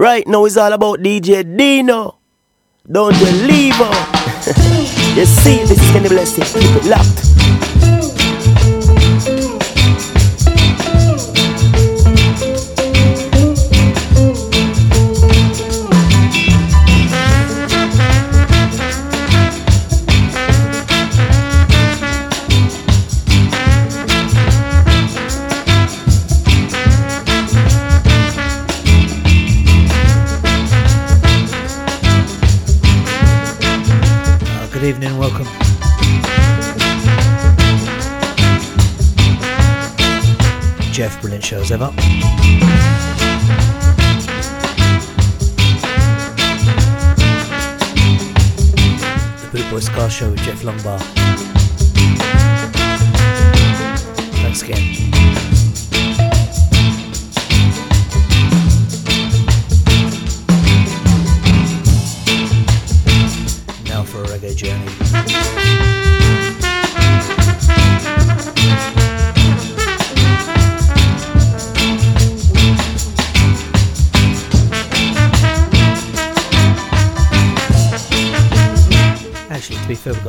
Right now it's all about DJ Dino. Don't you leave her. you see, this is Kenny Blessing. Keep it locked. Jeff, brilliant show as ever. The Boot Boy Ska Show with Jeff Longbar. Thanks again.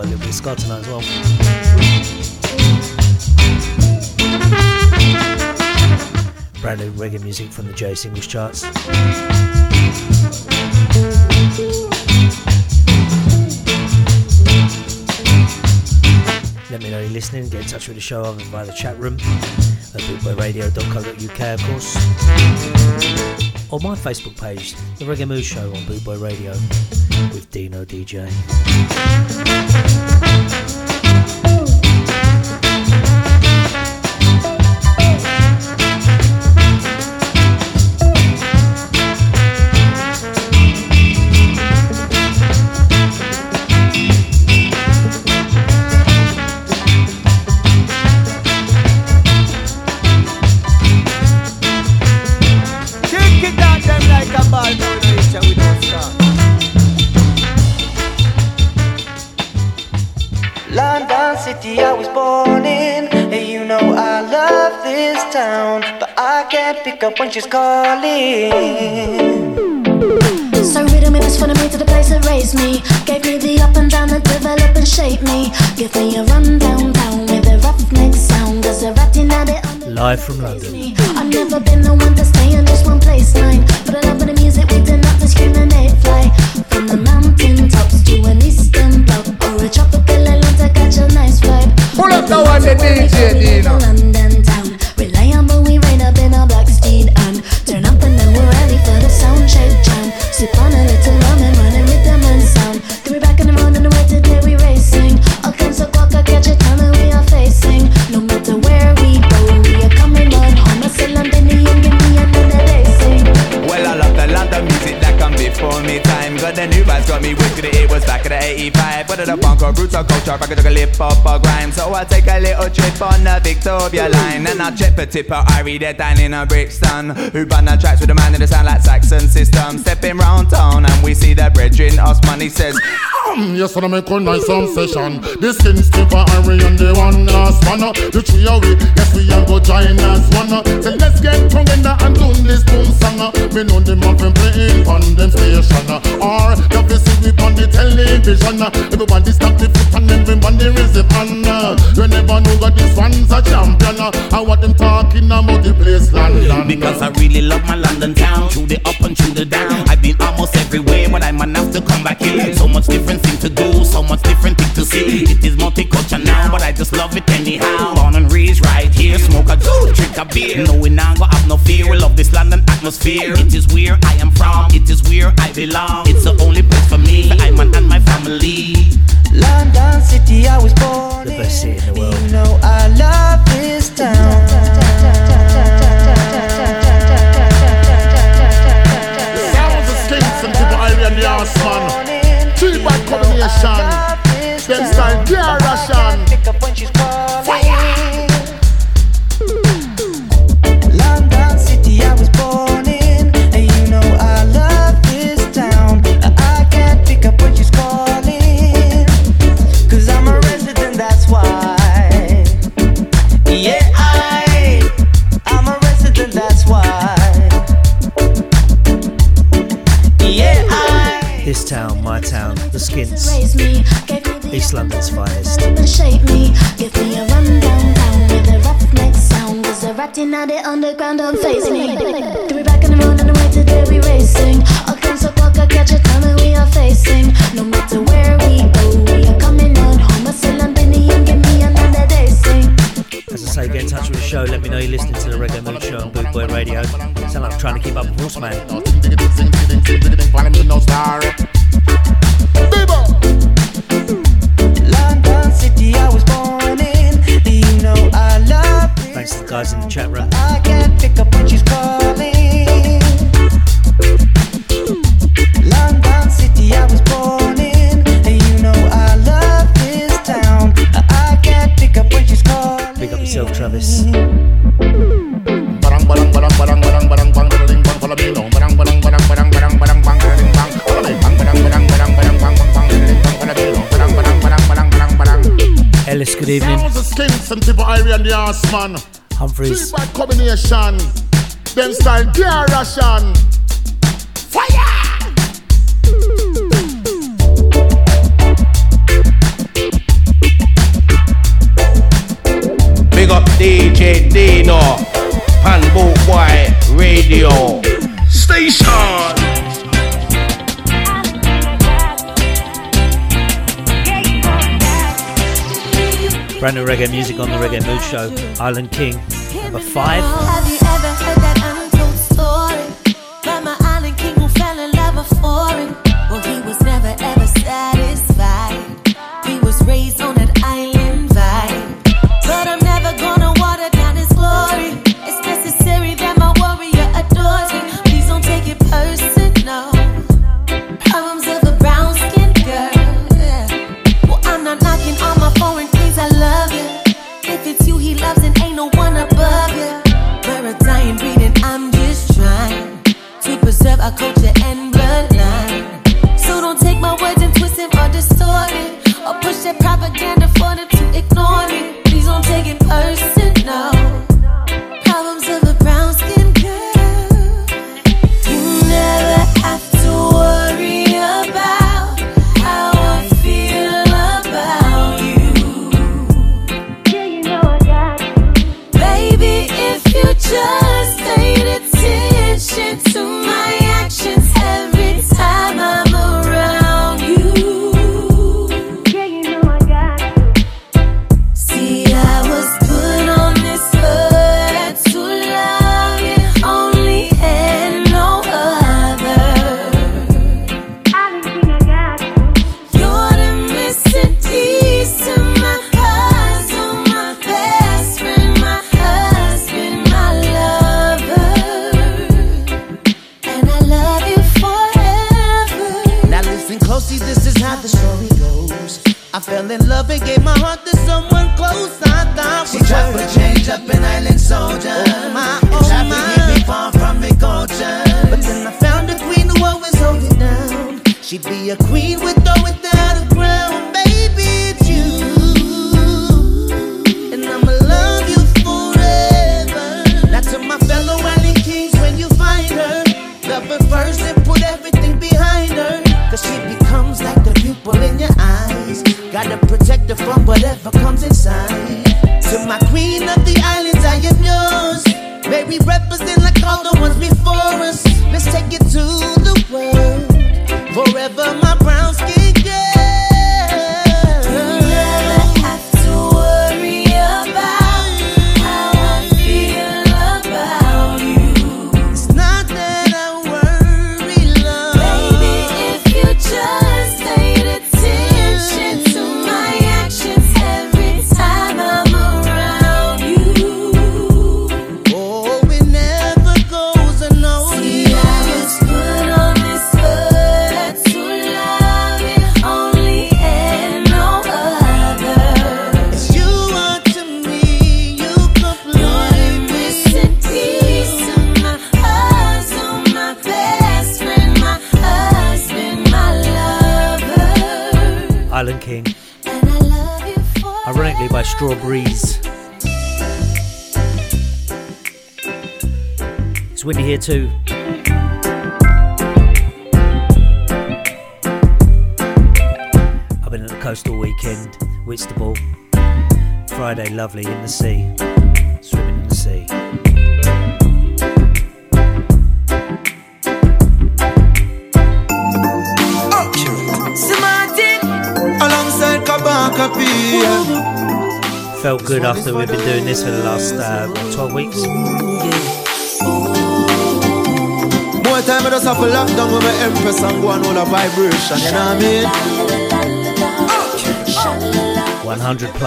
Got a little bit of ska tonight as well. Brand new reggae music from the J Singles charts. Let me know you're listening. Get in touch with the show either via the chat room at bootboyradio.co.uk, of course, or my Facebook page, The Reggae Mood Show on Bootboy Radio with Dino DJ. Pick up when she's calling. So rhythm it was fun me to the place that raised me. Gave me the up and down that develop and shape me. Give me a run down down with a roughneck sound. Cause a ratting at it Live from London. I've never been the one to stay in just one place line. But I love the music, we did not discriminate. Fly from the mountain tops to an eastern block or a tropical island to catch a nice vibe. Pull up the one, the DJ, Dino. Me wicked. It was back in the 85. Whether the funk or roots or culture, I could take a lip up or grind. So I take a little trip on the Victoria line. And I check for tipper, I read it down in a Brixton. Who bun the tracks with a man in the sound like Saxon system. Stepping round town and we see the brethren. Us money says, Um, yes, and I make a nice sound session. This Kingston for Harry and the one last one. The three of we, yes, we all go join as one. So let's get together and do this boom song. Me know them have been playing on them station. Or the visit we on the television. Everybody stop the foot and everybody raise the pan. You never know that this one's a champion. And what them talking about the place London. Because I really love my London town, through the up and through the down. I've been almost everywhere, but I'm enough to come back different thing to do, so much different thing to see. It is multicultural now, but I just love it anyhow. Born and raised right here, smoke a good drink a beer. No, we now go have no fear. We love this London atmosphere. It is where I am from, it is where I belong. It's the only place for me, for I'm and my family. London City, I was born The best city in the world. You know I love this town. Russian. Them style pure Russian. London City, I was born in, and you know I love this town. I can't pick up when she's I'm a resident, that's why. Yeah, I, I'm a resident, that's why. Yeah, I. Town, my town Skins. East London's finest. Shape me, give me a run down with a sound. A rat in underground, face me. Back the road on the way we racing. I catch a time we are facing. No matter where we go, we are coming on home. I still am Benny and give me another day sing. As I say, get in touch with the show. Let me know you're listening to the Reggae Mood Show on Bootboy Radio. Sound like I'm trying to keep up with Horseman. Thanks to the guys in the chat room. I can't pick up when she's calling. London City, I was born in. You know I love this town. I can't pick up when she's calling. Pick up yourself, Travis. Willis, good evening. Humphreys. Three combination. Them style, Russian. Fire! Big up DJ Dino, Boy Radio Station. Brand new reggae music on the Reggae Mood Show. Island King, number five.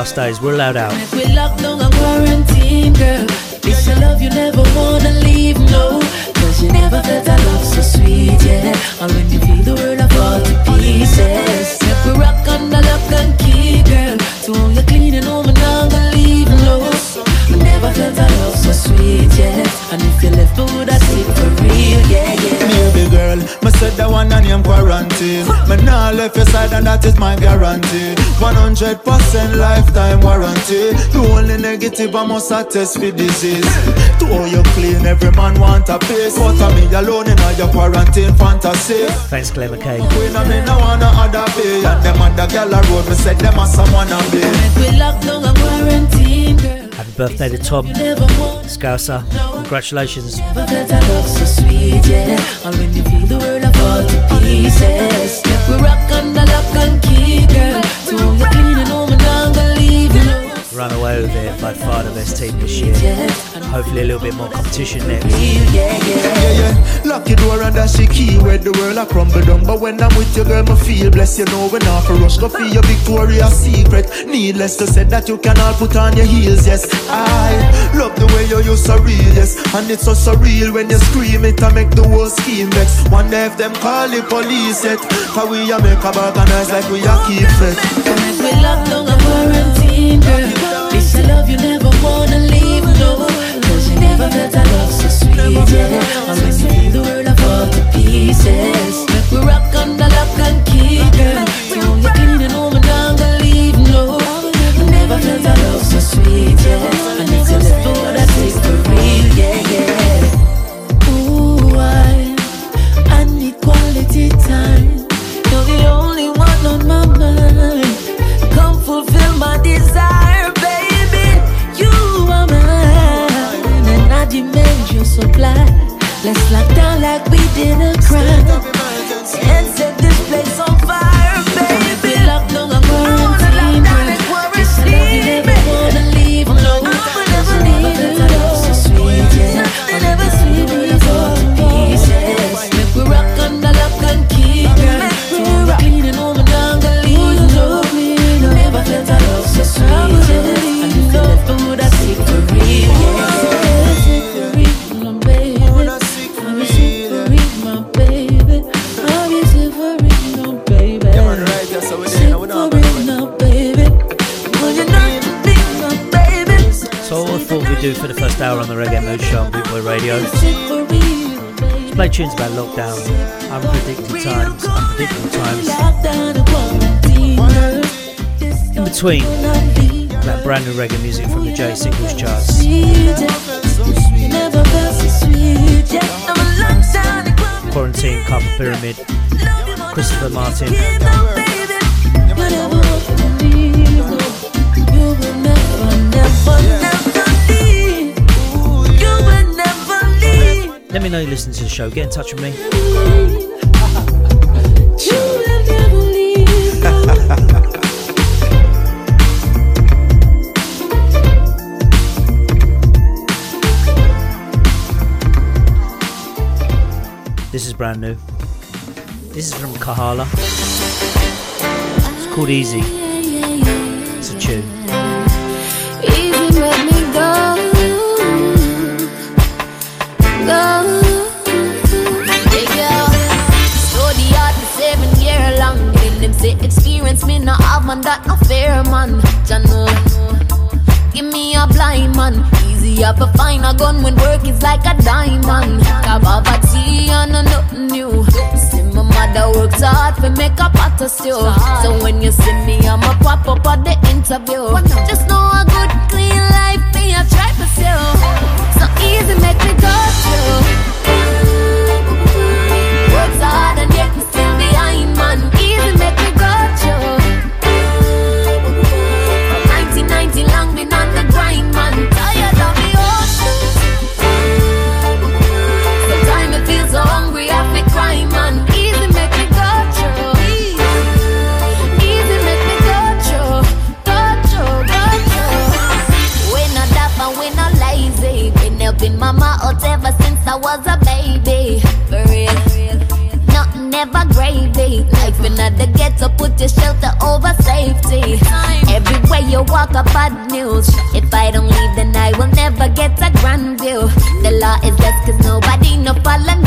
100 plus days, we're allowed out. If we locked down and quarantine, girl, it's a love you never wanna leave, no. Cause you never felt a love so sweet, yeah. And when you feel the world, I fall to pieces. If we rock under lock and key, girl, to all you cleaning home and I'm gonna leave, no. I never felt a love so sweet, yeah. And if you left me, would I sleep for real, yeah, yeah. Baby girl, me said the one and name quarantine. Me nah left your side and that is my guarantee. 100% lifetime warranty. The only negative I must attest for disease. To all you clean, every man want a piece. But I me alone in all your quarantine fantasy. Thanks, Claire McKay. Queen of me no wanna other pay. And them other gal a road, me said them a someone a be. If we locked down and quarantine, girl. Happy birthday to Tom Never want Scouser. Congratulations. Hopefully a little bit more competition next. Yeah, yeah. Yeah, yeah. Lock your door and dash the key where the world a crumble down. But when I'm with you, girl, me feel blessed. You know when off a rush, go for your Victoria's Secret. Needless to say that you can all put on your heels, yes. I love the way you use so real, yes. And it's so surreal when you scream it and make the whole scheme vex. Wonder if them call the police yet. Cause we a make a organize like we a keep it. If we locked down quarantine, girl. You a love so sweet, yeah. And when you feel the world, I fall to pieces. If we rock under lock and key, girl. Let's lock down like we did first hour on the Reggae Mood Show on Bootboy Radio. Baby. Play tunes about lockdown, unpredictable times, unpredictable times. In between, that brand new reggae music from the J Singles charts. yeah. Yeah. Quarantine. Kabaka Pyramid, Christopher Martin. You Let me know you listen to the show. Get in touch with me. This is brand new. This is from Kahala. It's called Easy. It's a tune. Man that no fair man. Jah know. Give me a blind man. Easy up to find a gun when work is like a diamond. Kababati and no nothing new. See my mother works hard for make a pot of stew. So when you see me, I'ma pop up at the interview. Just know a good clean life me I try. So me still man. Easy make me go through. You walk, up bad news. If I don't leave, then I will never get a grand view. The law is less, cause nobody no follow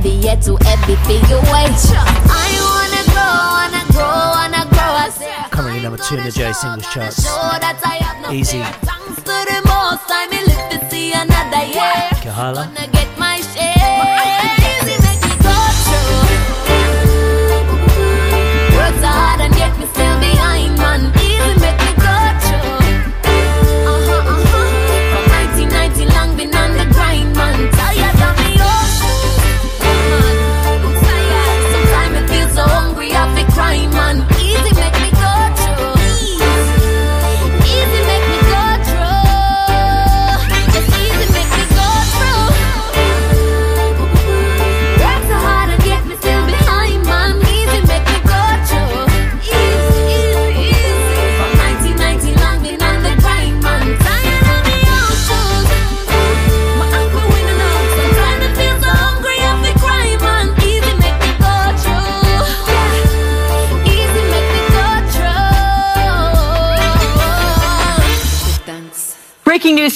heavy, yet to heavy feel your way. I wanna grow, wanna grow, wanna grow. I say, Currently number two in the J singles charts. show that I have no Easy. fear.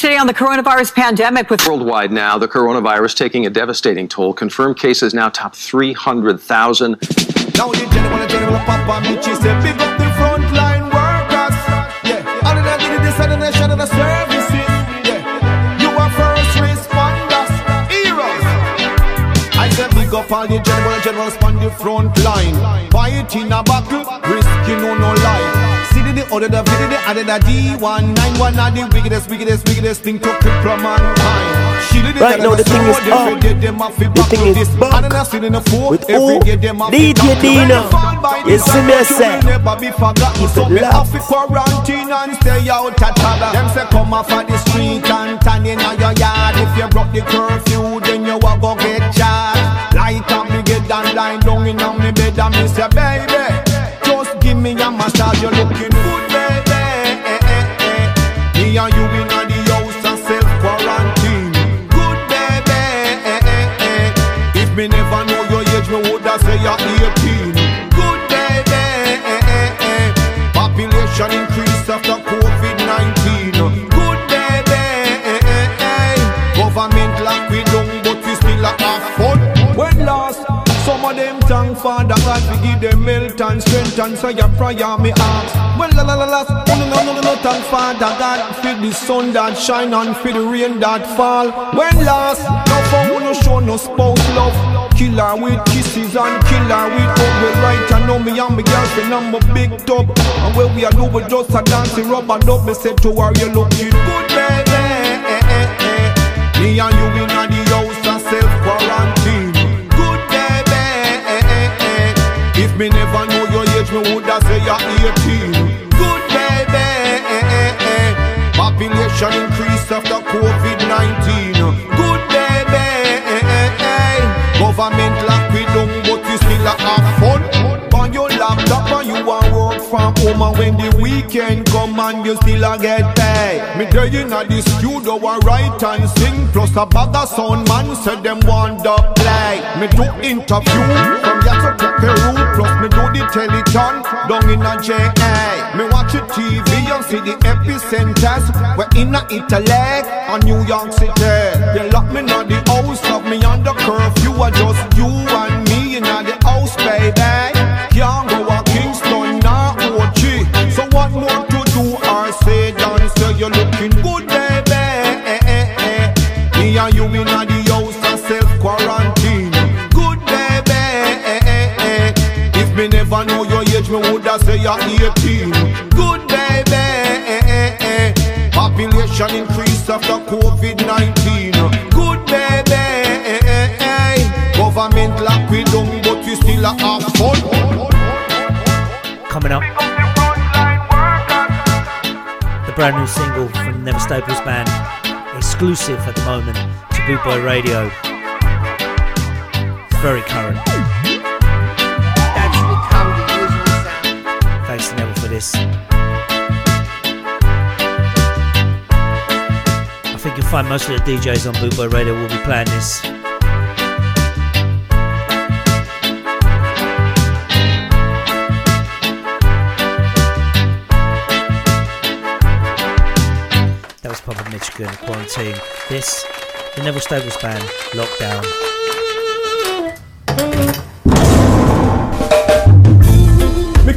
Today on the coronavirus pandemic with Worldwide now, the coronavirus taking a devastating toll. Confirmed cases now top 300,000. Now the general, general Papa Michi say big up the frontline workers. Yeah, and then I this and the nation and the services. Yeah, you are first responders, heroes. I say big up all the general, generals on the front line. Fight in a battle, risk you know no lie. The other, the video, the other, the D191 are the wickedest, wickedest, wickedest thing to mankind. She did it, Right now, the thing is up. day them a fi The thing is back. And then I sit in the four, With who? day them a fi DJ Dino. You see me, say? you will never be forgotten. Keep it locked. quarantine and stay out of trouble. Them say come off of the street and turn in on your yard. If you broke the curfew, then you a go get charged. Light up me get and line down in on me bed and me say, baby, just give me a massage. You're looking fun. When last, some of them thank Father God to give them health and strength and say your prayer me ask. When la la la la, no no no no thank Father God for the sun that shine and for the rain that fall. When last, no for no show no spouse love. Kill her with kisses and kill her with hug. Well, right I know me and my girlfriend and my big tub. And when we are do we just a dancing rubber dub. Me say to her, you looking good, baby. Me and you in the me never know your age, me woulda say you're 18. Good baby. Population increase after COVID-19. Good baby. Government lock we down, but we still have from home and when the weekend come and you still a get paid. Me there in a the studio a write and sing plus a of sound man said them want to play. Me do interview from here to Peru plus me do the telethon down in a JA. Me watch the TV and see the epicenters. We're in a Italy and New York City. They lock me in the house of me under curfew. I just you and me woulda say you're 18. Good baby, population increase after COVID-19. Good baby, government lock we down, but we still have fun. Coming up, the brand new single from the Neville Staples Band, exclusive at the moment to Boot Boy Radio. It's very current. this. I think you'll find most of the DJs on Bootboy Radio will be playing this. That was Papa Michigan Quarantine. This, the Neville Staples Band, Lockdown.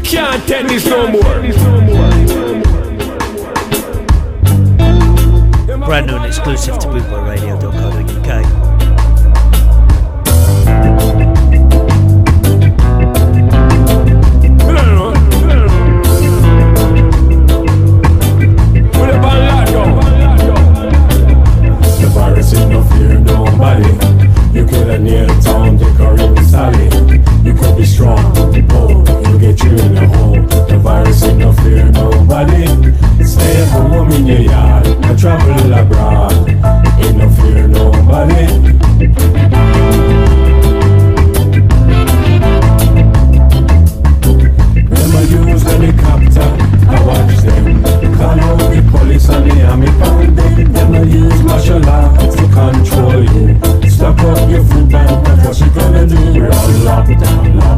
Can't take this no more. Brand new and exclusive to BootboyRadio.co.uk. You could have near town, decorate Sally. You could be strong, bold. In your home. The virus ain't no fear, nobody. Stay at home in your yard, no travel abroad. Ain't no fear, nobody. Stop up your food bank, that's what you gonna do. We're all locked down, locked down.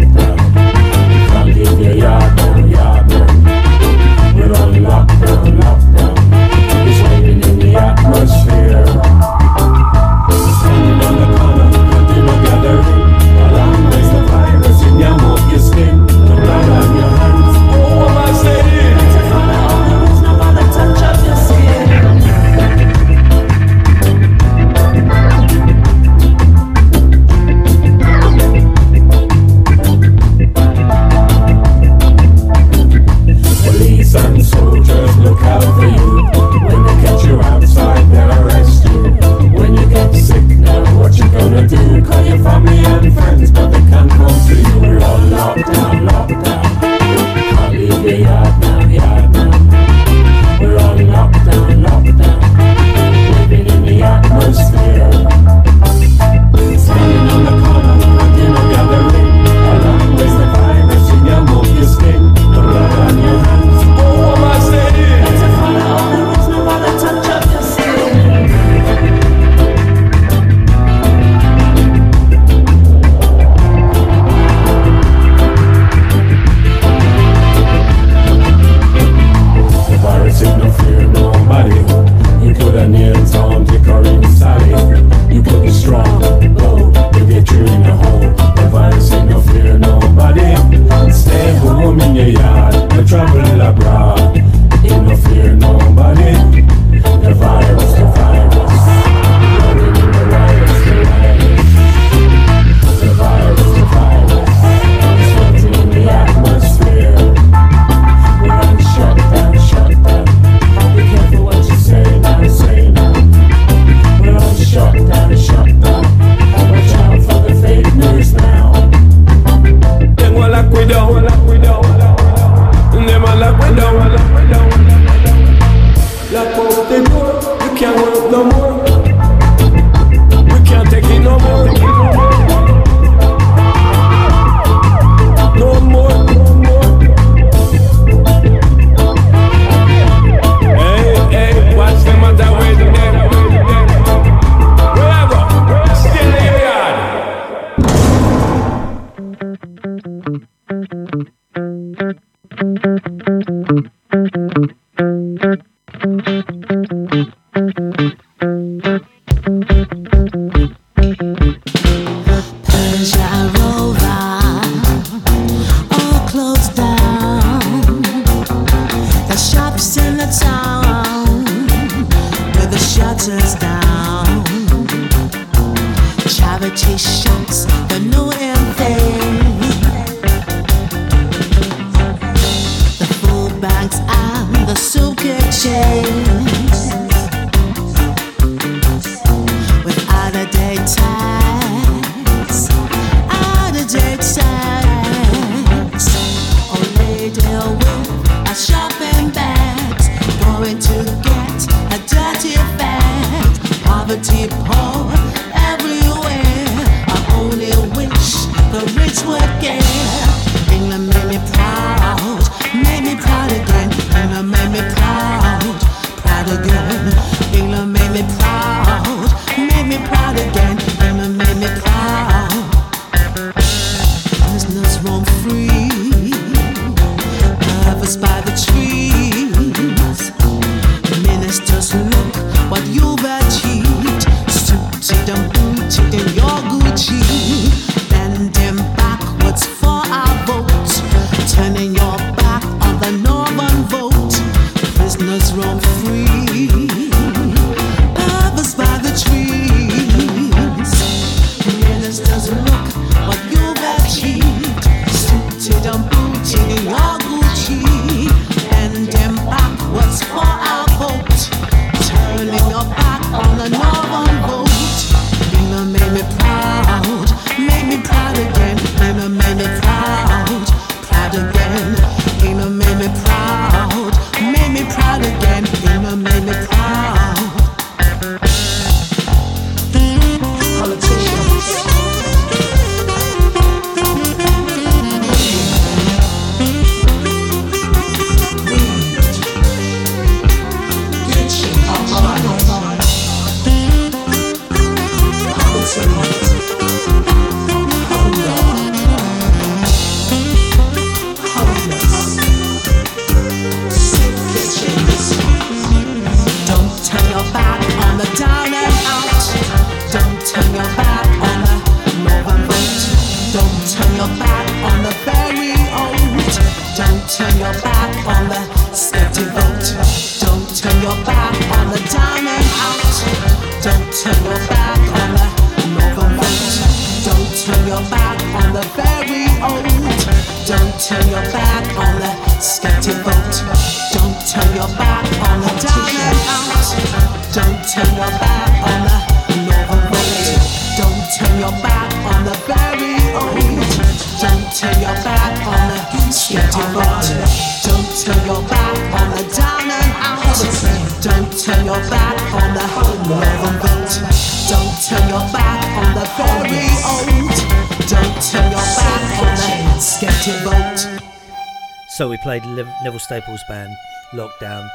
Lockdown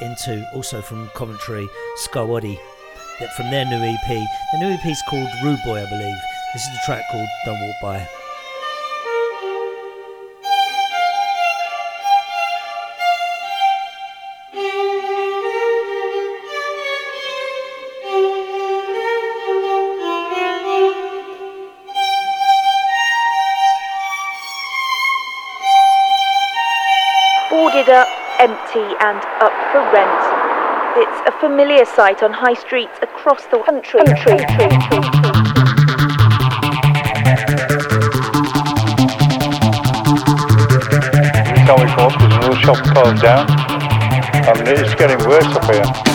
into also from Coventry Skawadi from their new EP. The new EP is called Rude Boy, I believe. This is the track called Don't Walk By. And up for rent. It's a familiar sight on high streets across the country. Every time we come up, there's another shop closed down. I mean, it's getting worse up here.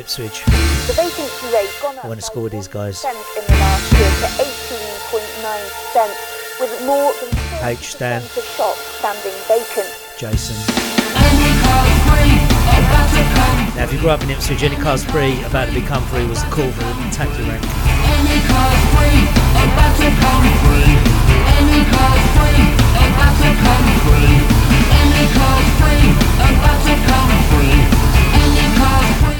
Ipswich. The vacancy rate gone up I want to score these guys. in the last year to 18.9%, with more than H Dan, 50% of shops standing vacant. Jason. Now, if you grew up in Ipswich, any car's free, about to become free was the call for the taxi rank. Any car's free, about to come free. Any car's free, about to come free. Any car's free, about to come free.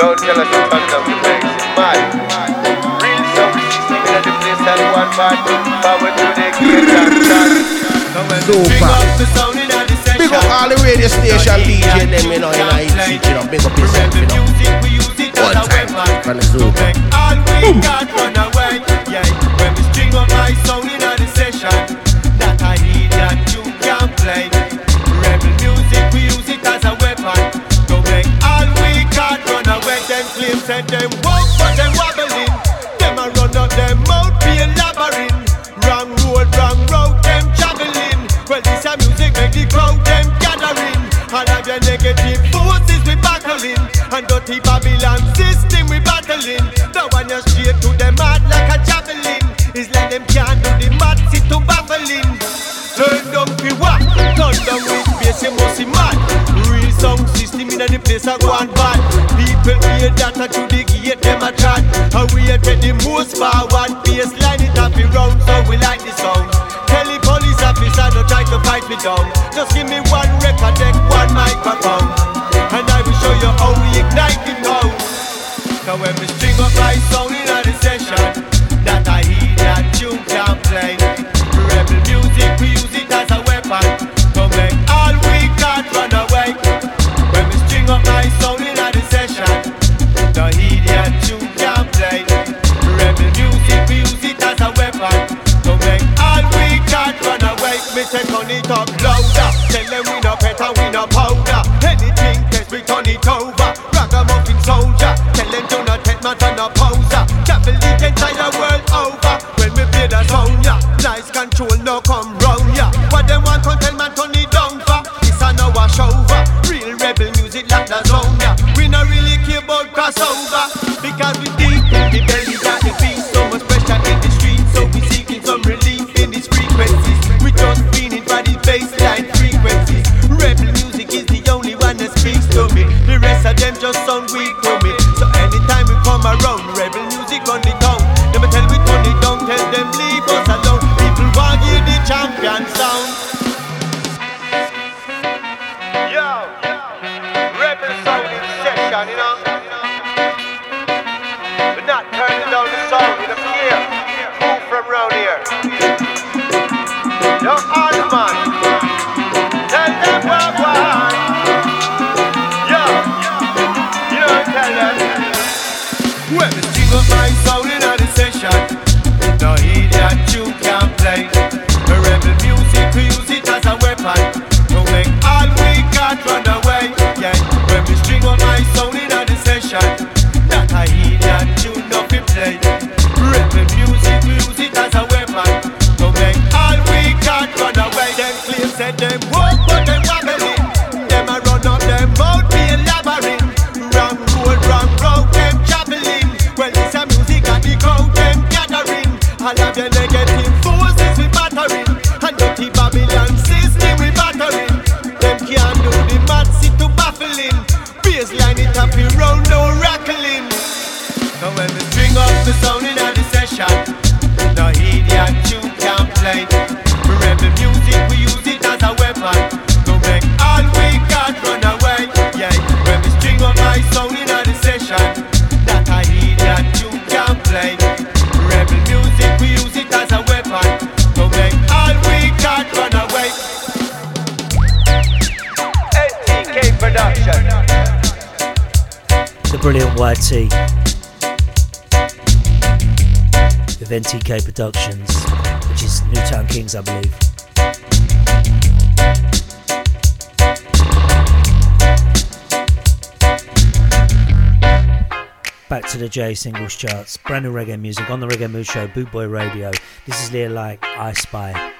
Don't tell us to down the mad. Real sound in the place one man. Power to the gate and dance. Super. Big up all the radio station DJ them, in you know, big up yourself, you know. One time, from the Super. All we got run away, yeah. When we string up my sound in the session, them claim said them walk, but them wobbling. Them a run up them mouth, be elaborating. Wrong road, wrong road, them traveling. Well, this a music make the crowd them gathering. All of your negative forces we battling, and dirty Babylon system we battling. The one you straight to them heart like a javelin. Is like them can't do the mad sit to baffling. Turn down fi what? Turn down with bass you must see mad. Real sound system in the place a go on bad. People hear that a to the gate them a chat. And we a get the most forward baseline it a fi round so we like the sound. Tell the police officer don't try to fight me down. Just give me one record deck, one microphone, and I will show you how we ignite it now. Now when we string up my sound in the session, that I hear that you can play. Turn it up louder, tell YT. With NTK Productions, which is Newtown Kings, I believe. Back to the J singles charts. Brand new reggae music on the Reggae Mood Show, Boot Boy Radio. This is Lila Iké, I Spy.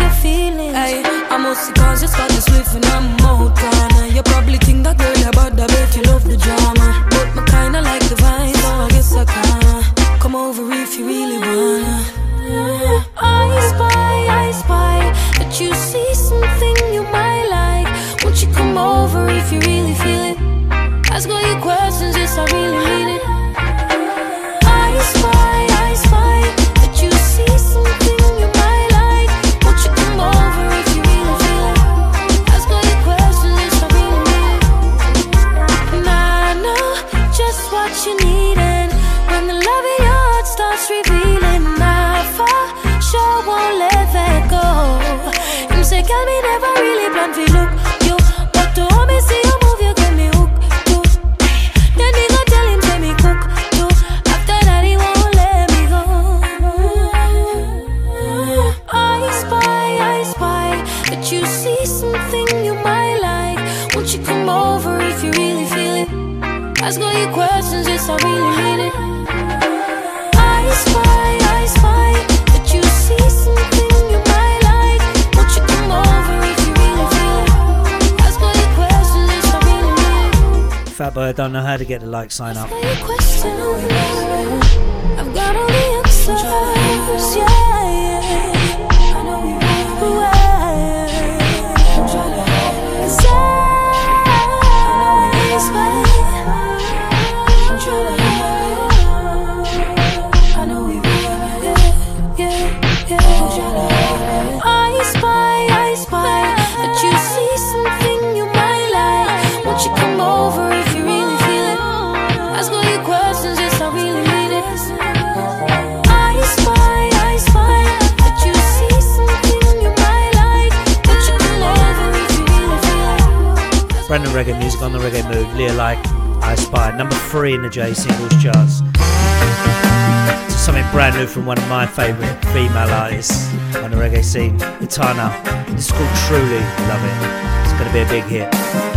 just got this with me to get the like sign up. reggae music, on the reggae mood, Lila Iké, I Aspire, number three in the J Singles charts. It's something brand new from one of my favourite female artists on the reggae scene, Etana. It's called Truly Love It. It's going to be a big hit.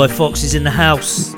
by Foxes in the House.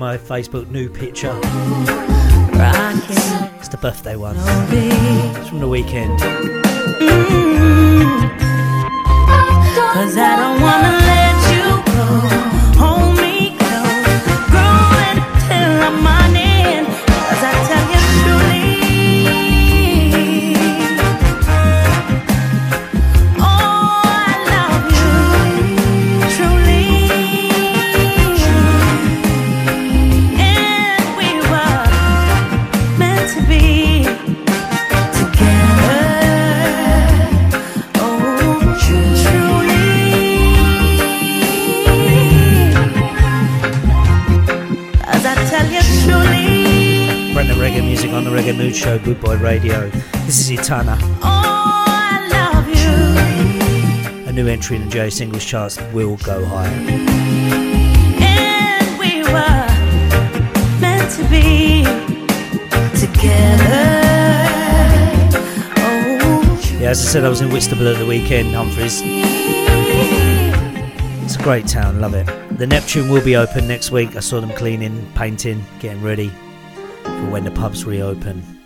my Facebook new picture. It's the birthday one. It's from the weekend. Oh, A new entry in the J Singles charts will go higher. And we were meant to be together. Yeah, as I said, I was in Whitstable at the weekend, Humphreys. It's a great town, love it. The Neptune will be open next week. I saw them cleaning, painting, getting ready for when the pubs reopen.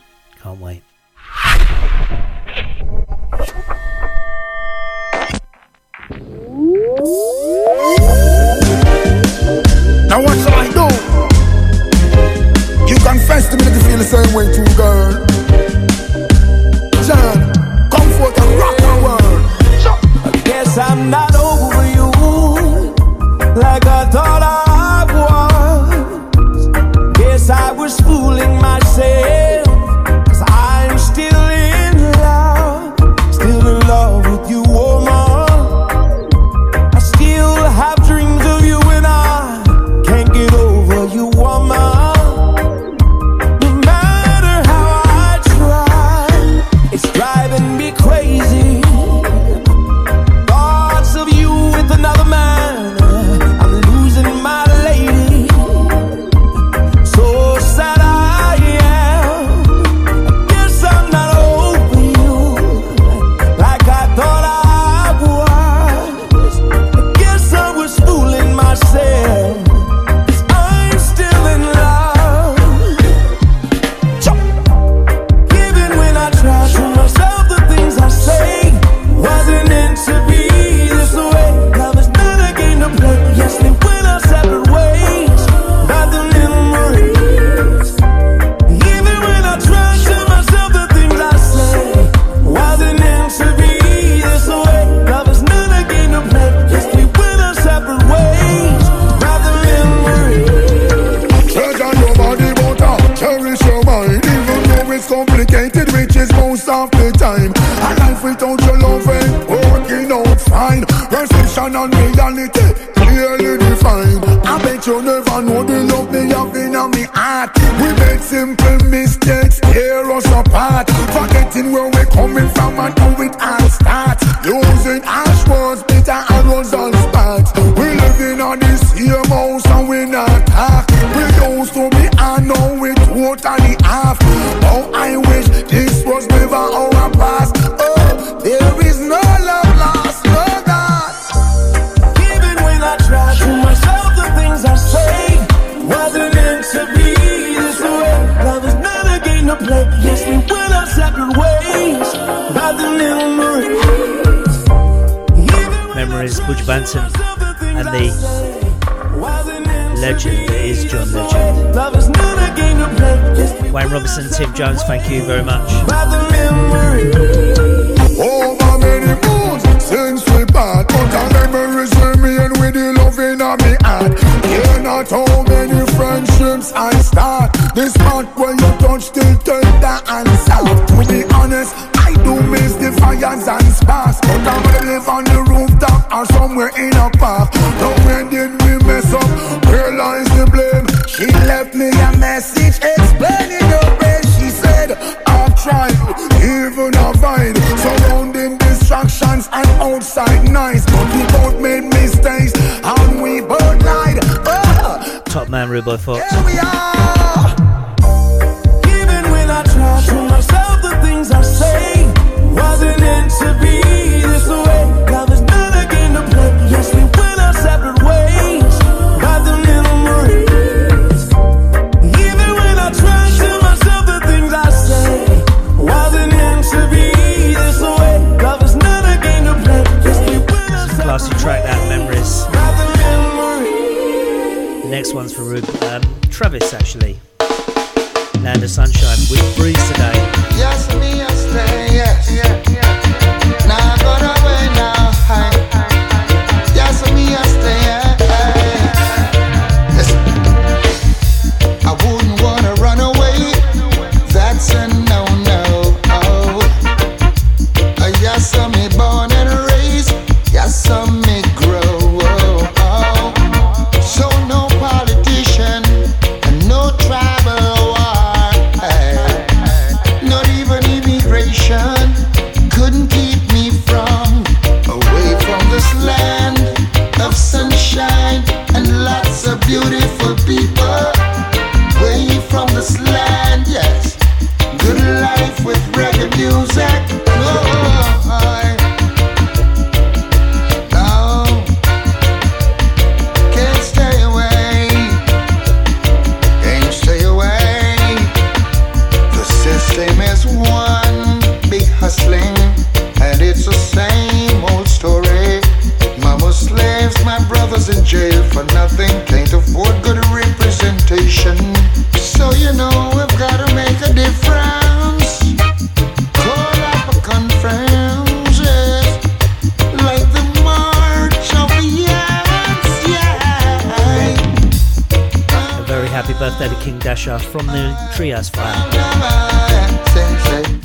played King Dasher from the Trias Fire.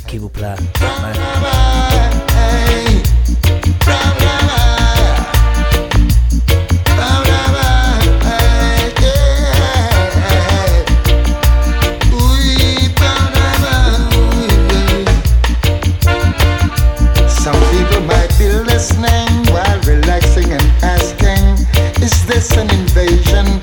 Keyboard player, listening while relaxing and asking, is this an invasion?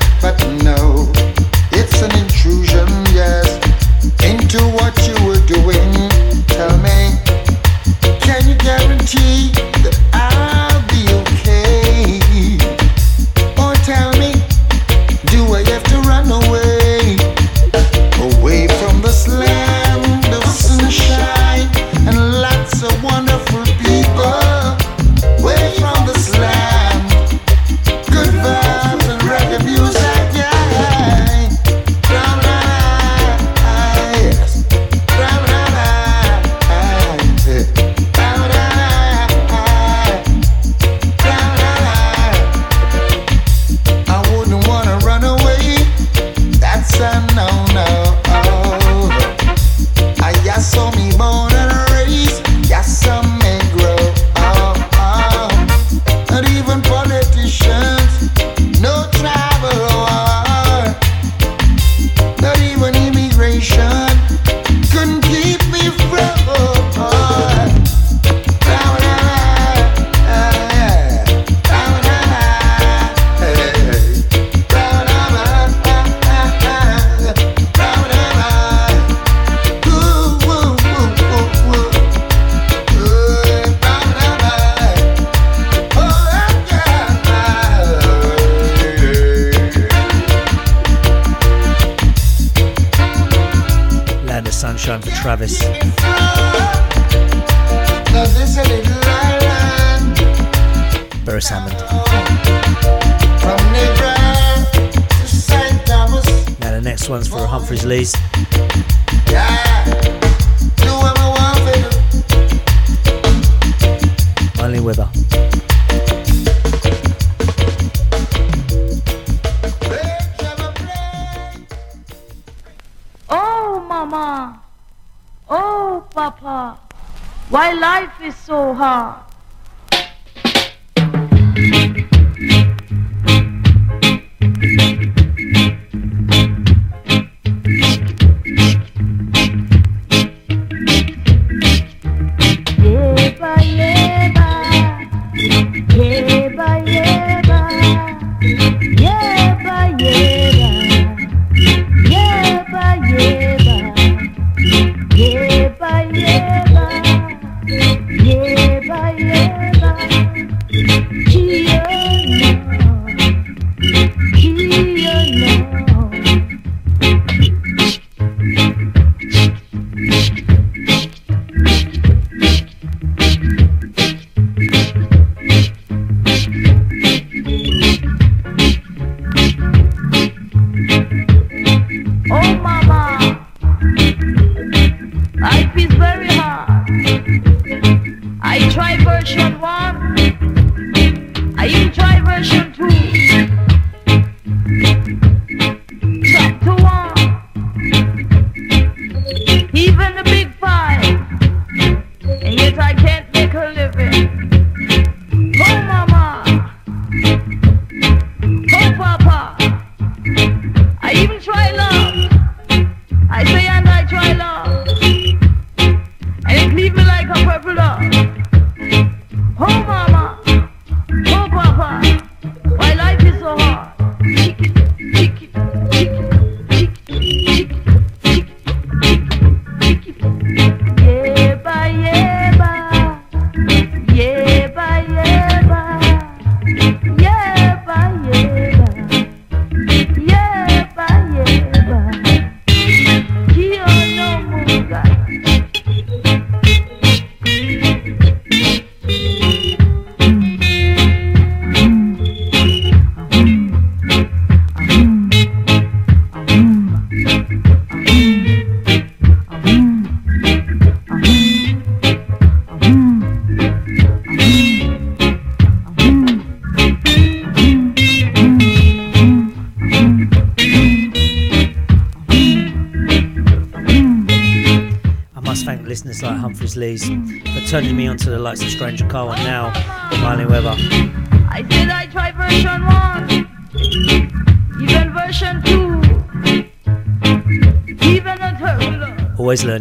try version one.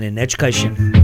In education.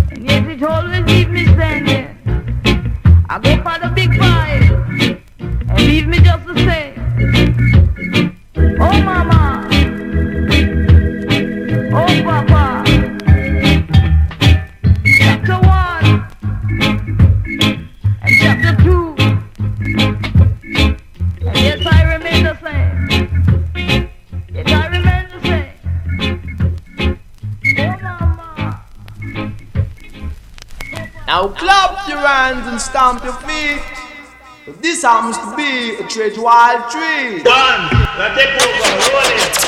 stamp your feet. This happens to be a trade wild tree. Done. Now take. Roll it.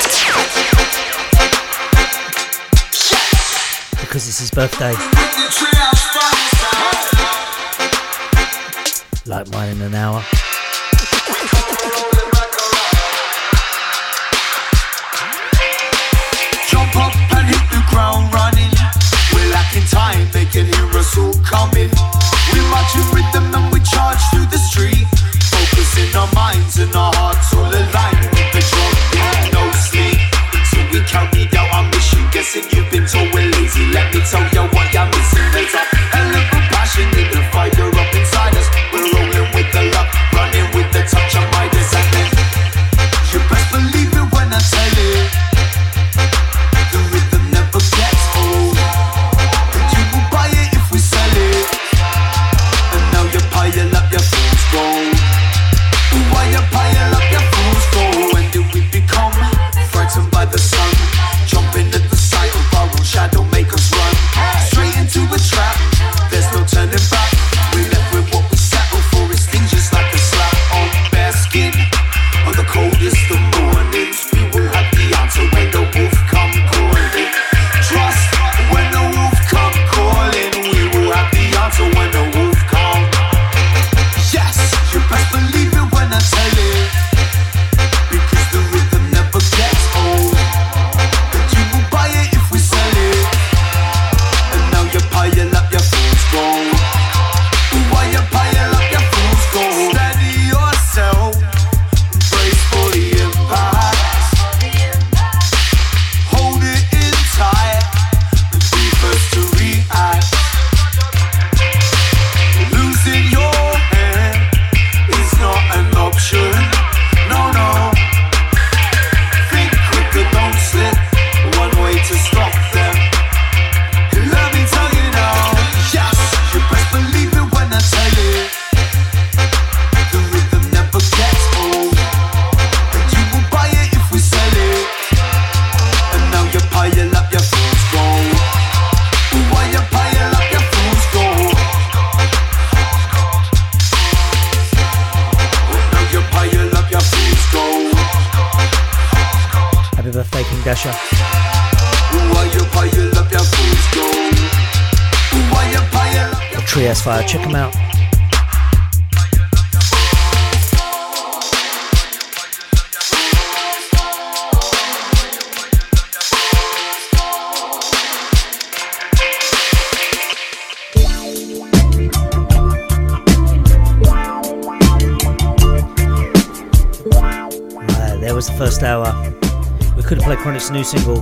Because it's his birthday. Like mine in an hour. Jump up and hit the ground running. We're lacking time, they can hear us all coming. single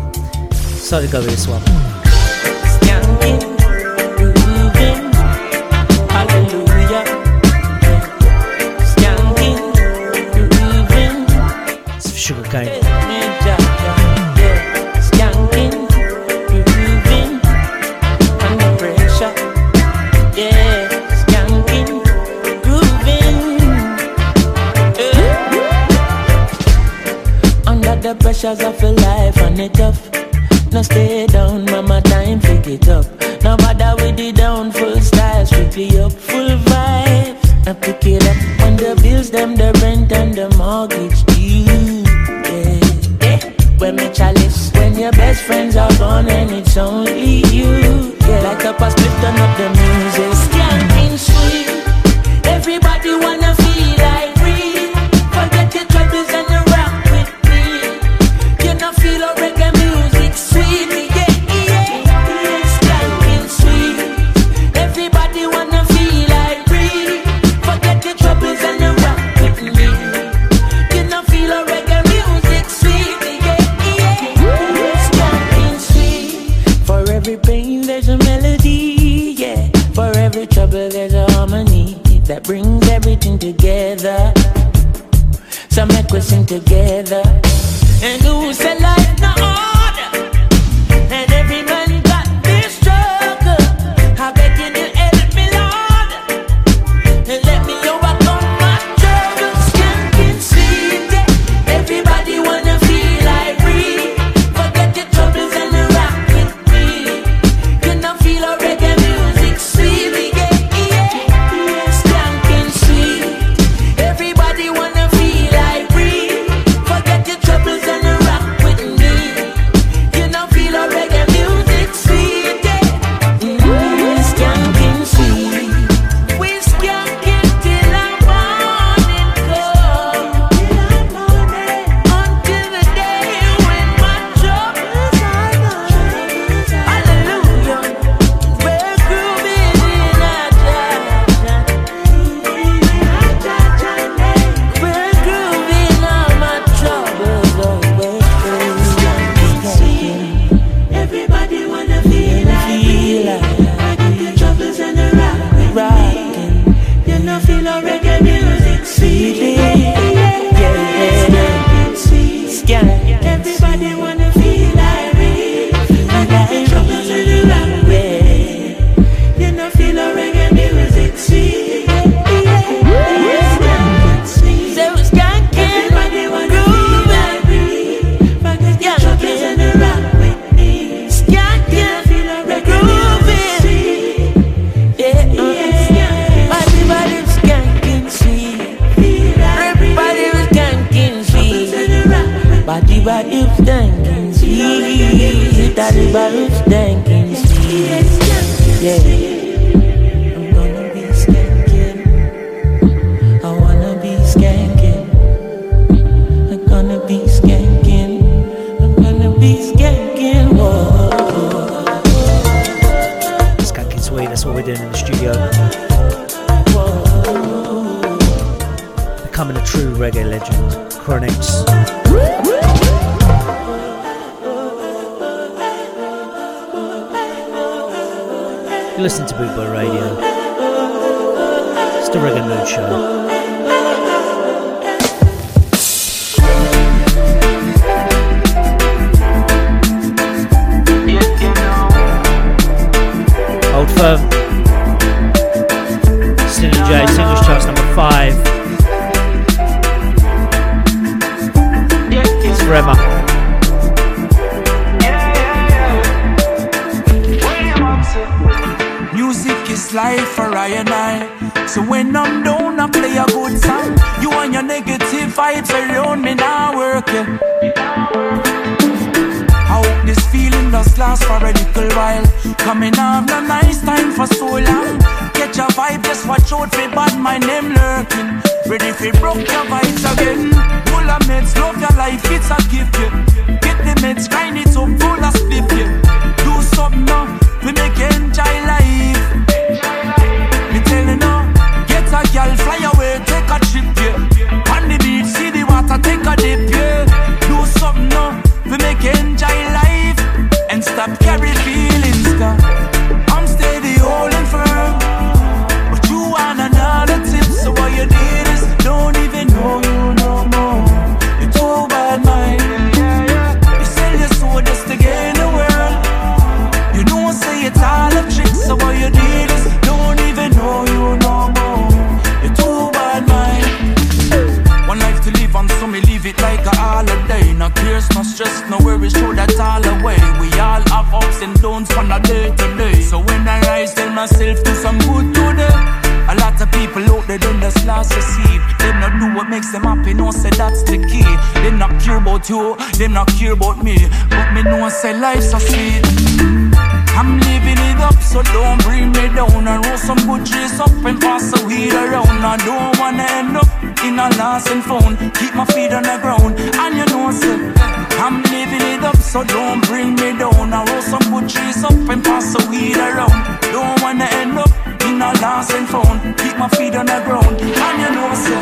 and phone. Keep my feet on the ground. And you know, sir,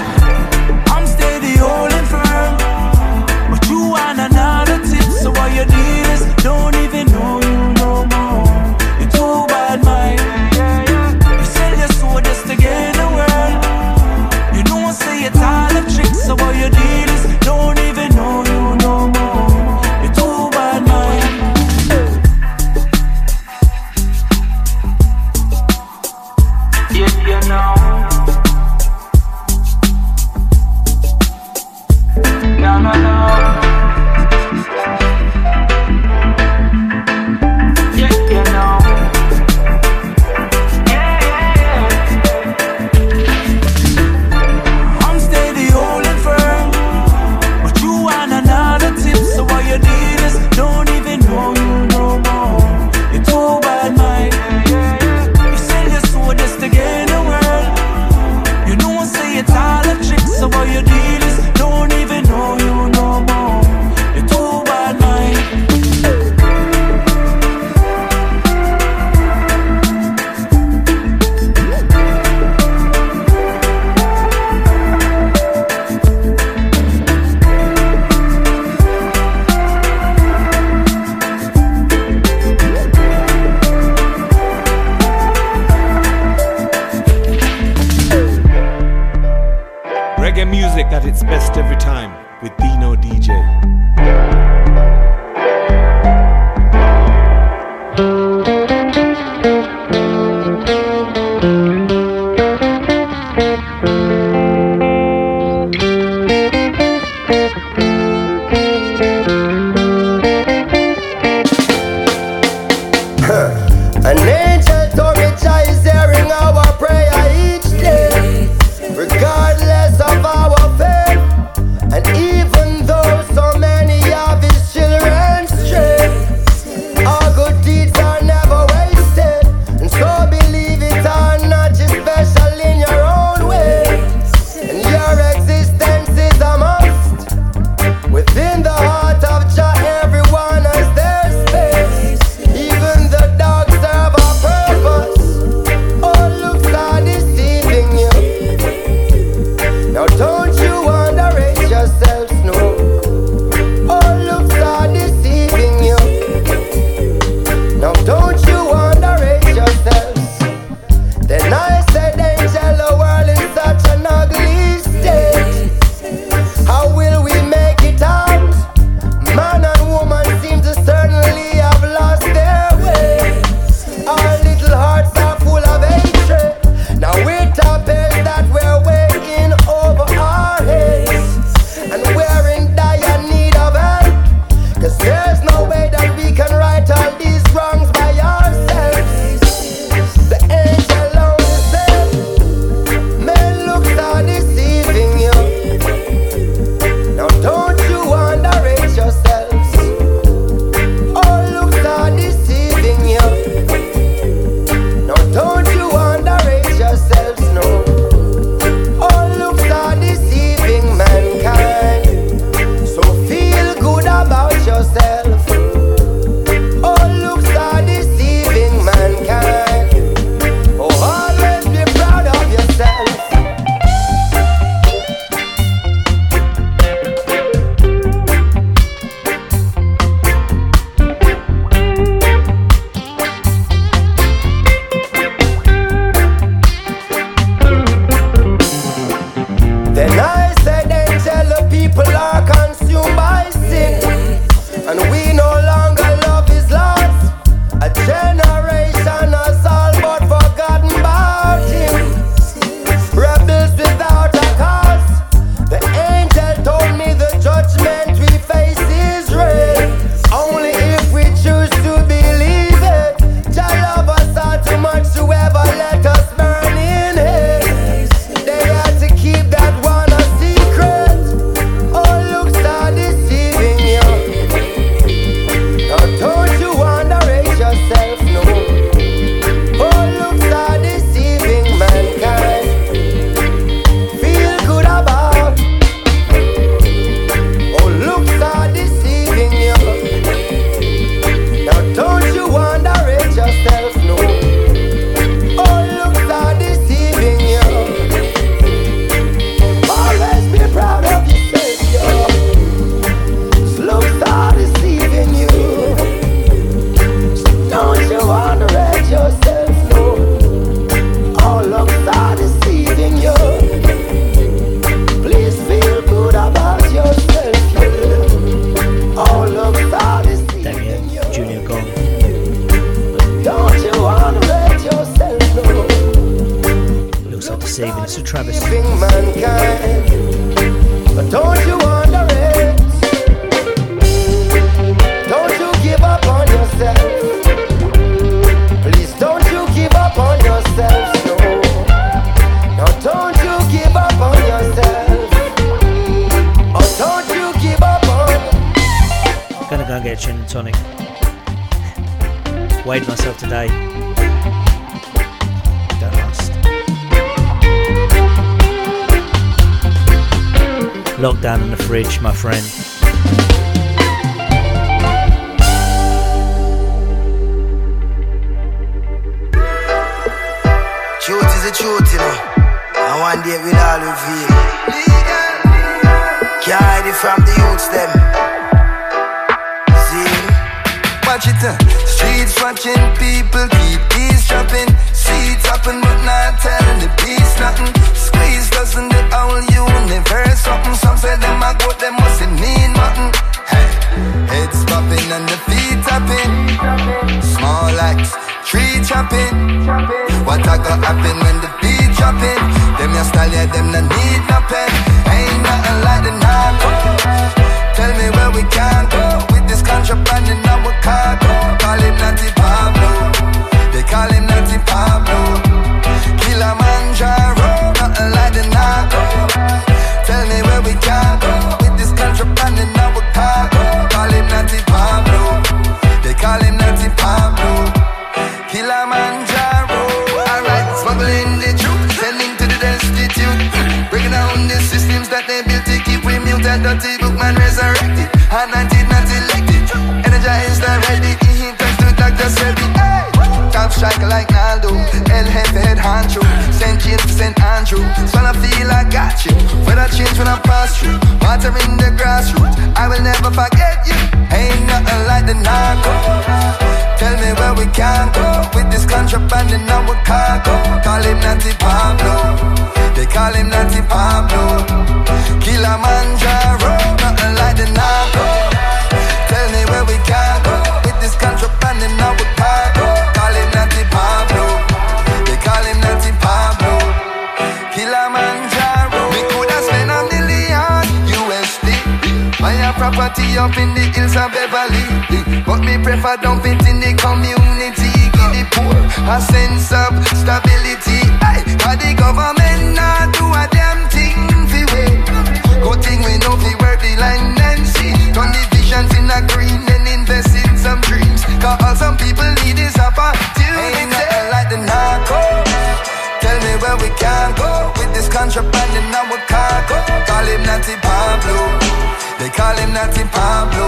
I'm steady, holding firm. But you want another tip, so all you need is don't. Contraband in our cargo. Call him Natty Pablo. They call him Natty Pablo. Kilimanjaro, nothing like the narco. Tell me where we can go with this contraband in our cargo. Call him Natty Pablo. They call him Natty Pablo. Kilimanjaro. We coulda spent a million USD. Buy a property up in the hills of Beverly. But me prefer dump it in the community. A sense of stability. Aye, Cause the government not do a damn thing fi we. Good thing we know fi work the line and see. Turn the visions in a green and invest in some dreams. Cause all some people need is opportunity. Ain't nothing like the narco. Tell me where we can go with this contraband in our cargo. Call him Natty Pablo. They call him Natty Pablo.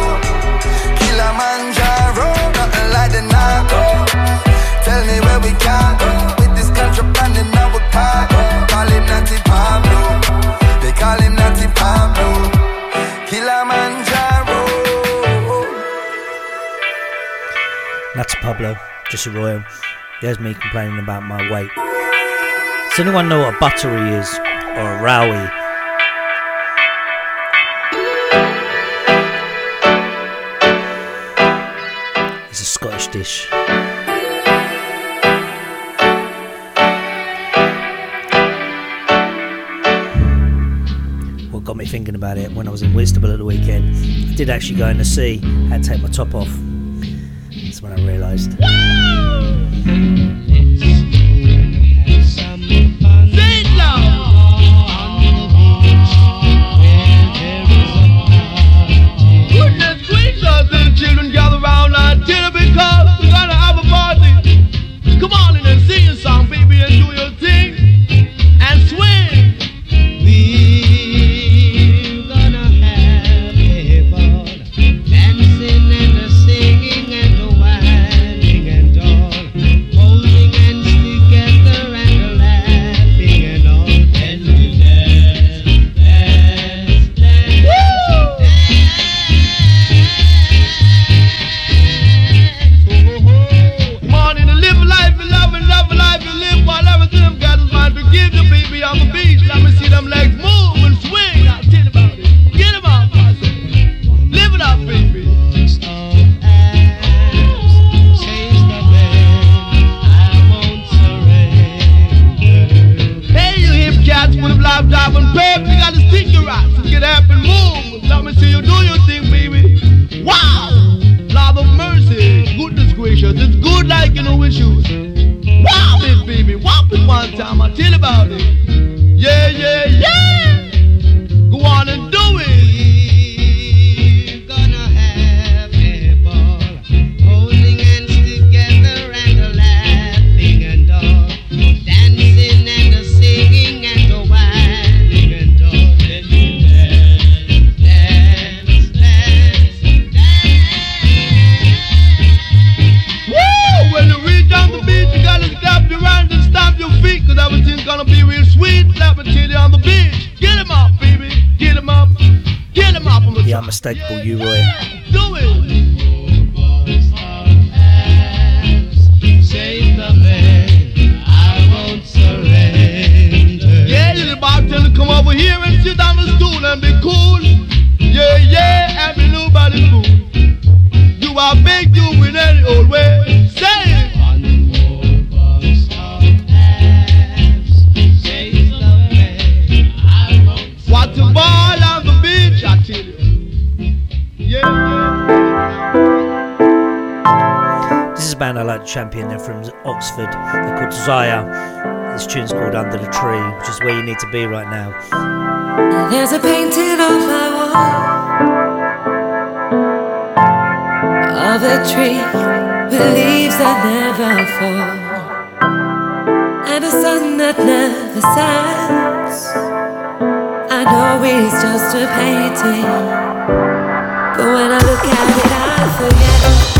Kilimanjaro, nothing like the narco. Tell me where we can go with this contraband in our cargo. Call him Natty Pablo. They call him Natty Pablo. Kilimanjaro. That's Pablo, just a royal. There's me complaining about my weight. Does anyone know what a buttery is? Or a rowie? It's a Scottish dish. Got me thinking about it when I was in Whitstable at the weekend, I did actually go in the sea, to take my top off. That's when I realised. And up and move. Let me see you do your thing, baby. Wow! Love of mercy, goodness gracious, it's good like you know with shoes. Wow, it, baby, whop it one time, I tell about it. Yeah, yeah, yeah! Sweet. Let me tell you on the beach. Get 'em up, baby. Get 'em up. Get 'em up The unmistakable U Roy. Do it. champion there from Oxford. They're called Zaya. This tune's called Under the Tree, which is where you need to be right now. There's a painting on my wall of a tree with leaves that never fall and a sun that never sets. I know it's just a painting, but when I look at it, I forget.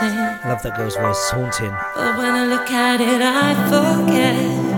Love that girl's voice, haunting. But when I look at it, I forget.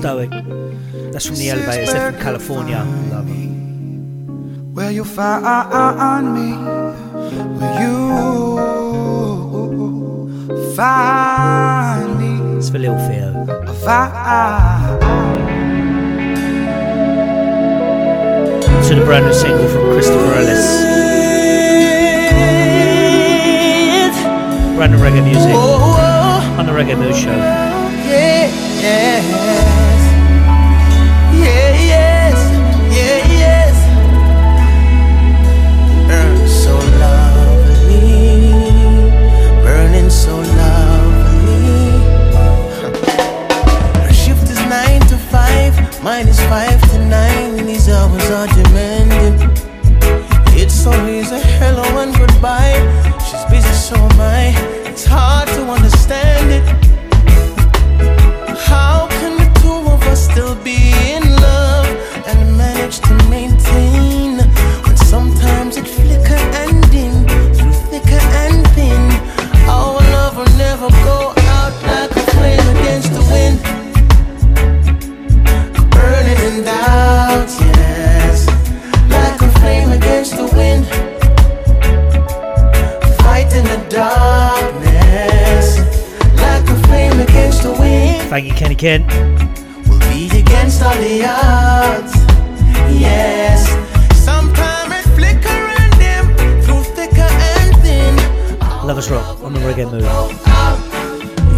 Stoic. That's from the elevator, they're from California. Love them. Where you find me? Where you find me? It's for Lil Theo. To the brand new single from Christopher Ellis. Brand new reggae music oh, oh. on the Reggae News Show. Yeah. Thank you, Kenny Kent. We'll beat against all the odds. Yes. It flicker and dim through thicker and thin. Lovers rock on the reggae mood.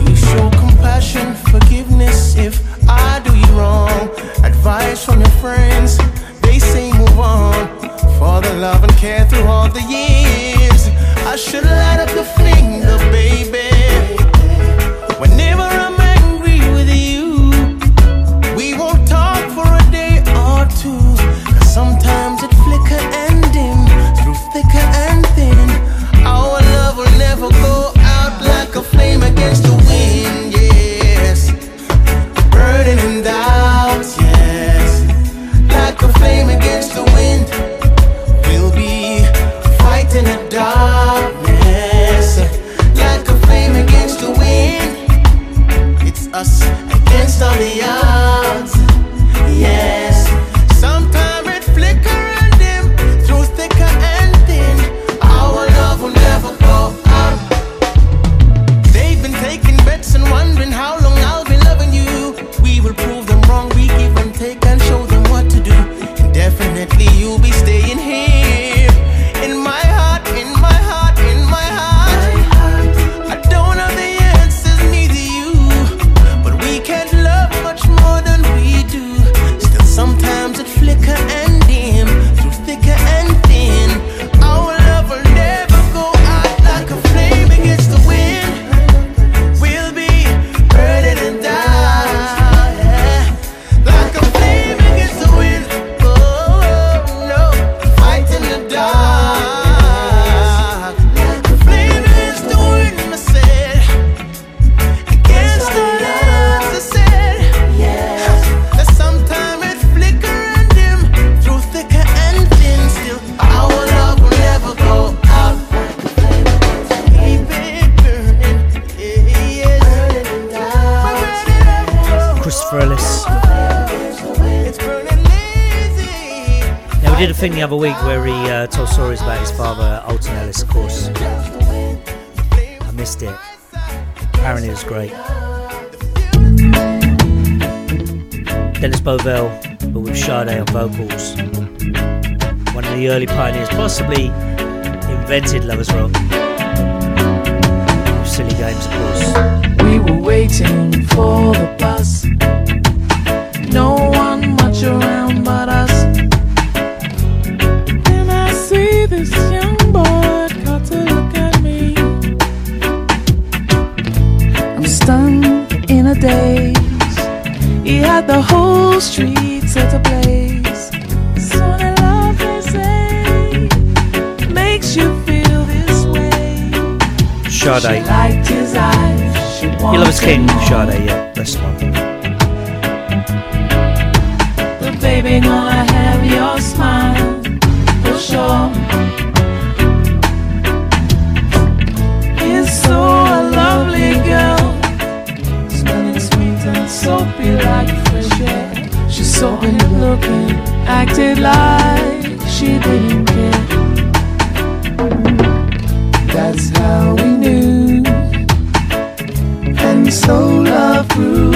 You show compassion, forgiveness if I do you wrong. Advice from your friends, they say move on. For the love and care through all the years, I should light up the finger, baby. Christopher Ellis. Now, we did a thing the other week where he uh, told stories about his father, Alton Ellis, of course. I missed it. Apparently, it was great. Dennis Bovell, but with Sade on vocals. One of the early pioneers, possibly invented Lovers Rock. Silly games, of course. We were waiting for the bus. days. He had the whole street set ablaze. So the love they say Makes you feel this way. Sade. She liked his eyes. She wanted king, Sade, yeah, this one. But baby gonna have your smile. For sure. so good looking, acted like she didn't care. That's how we knew, and so love grew.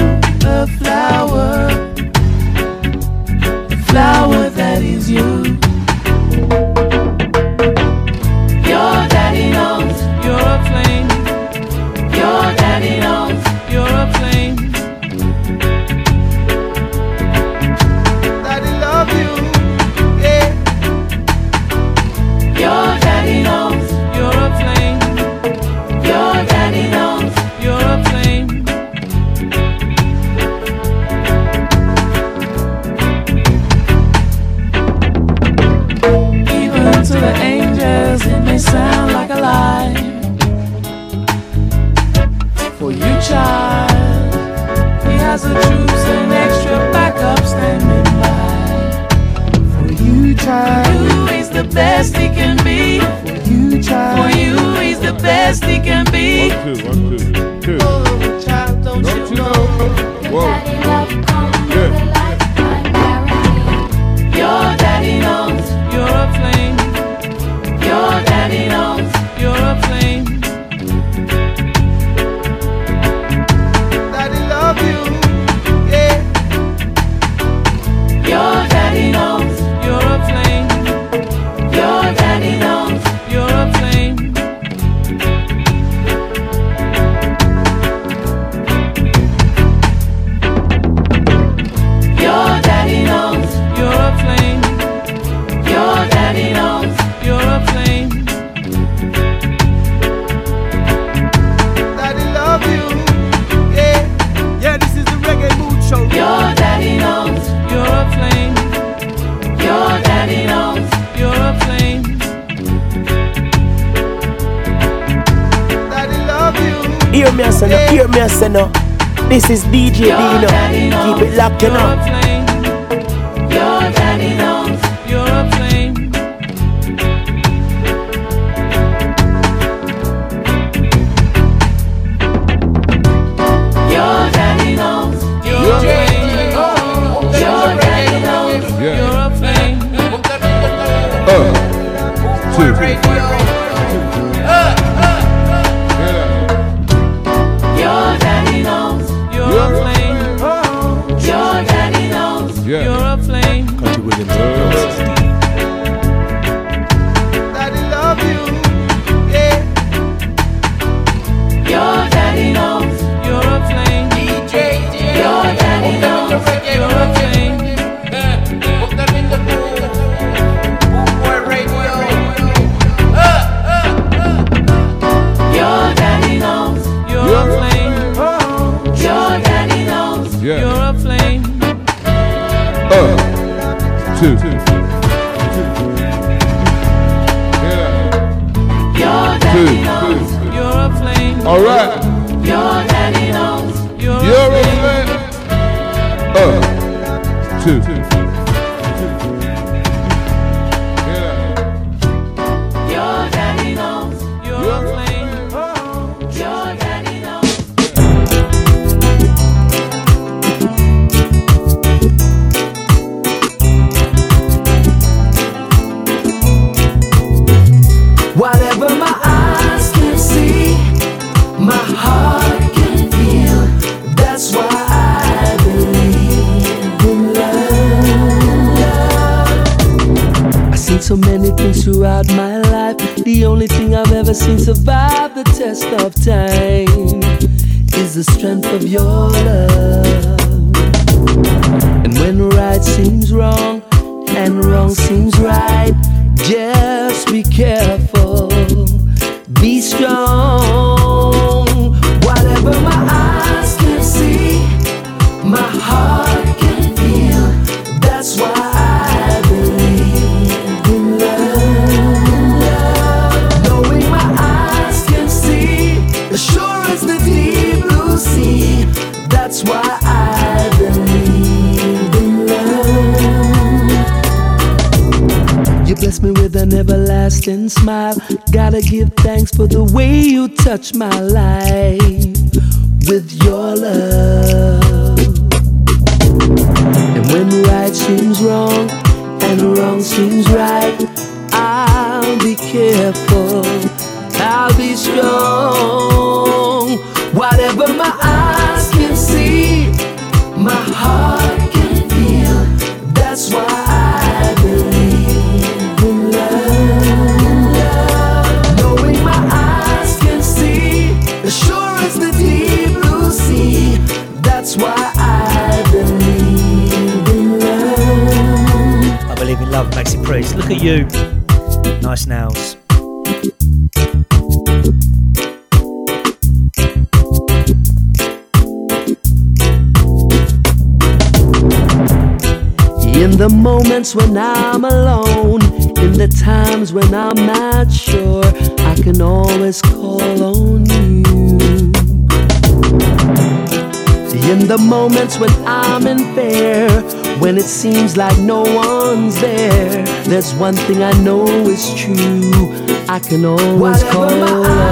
it seems like no one's there. There's one thing I know is true. I can always Whatever call.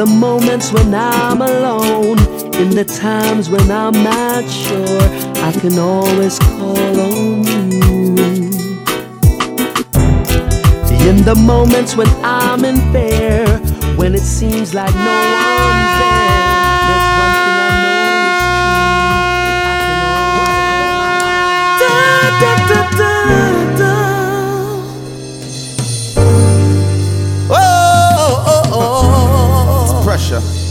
the moments when I'm alone, in the times when I'm not sure, I can always call on you. In the moments when I'm in fear, when it seems like no one's there. there's one thing I know is true. I can always call on you. Da, da, da, da. Russia.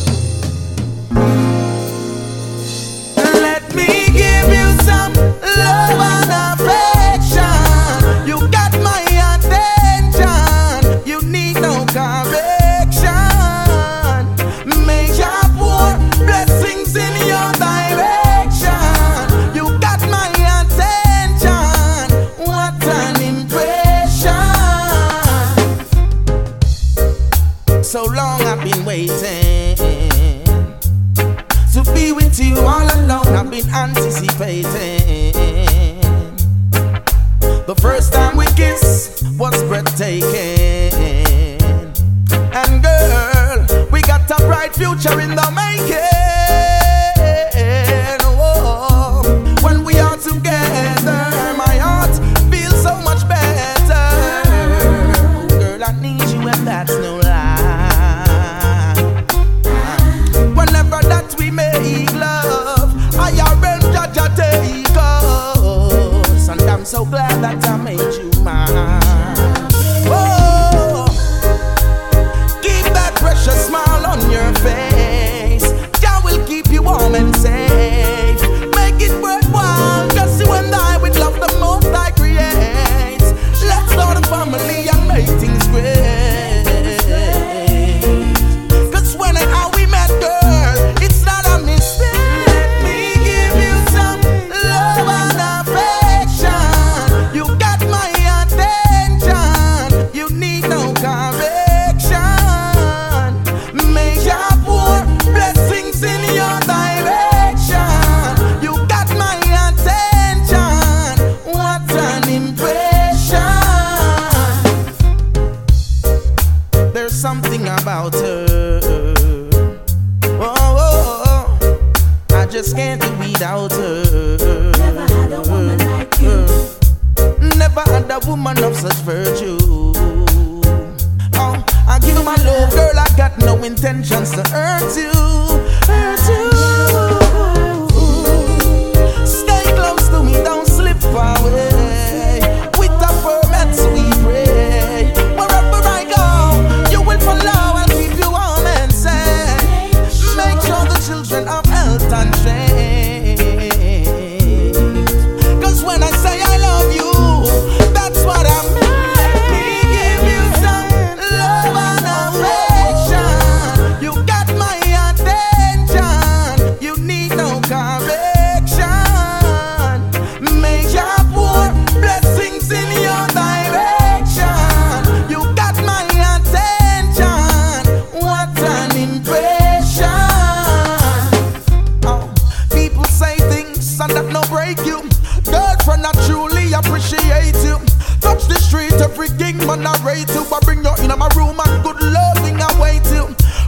pray to. I bring you in my room and good loving await you.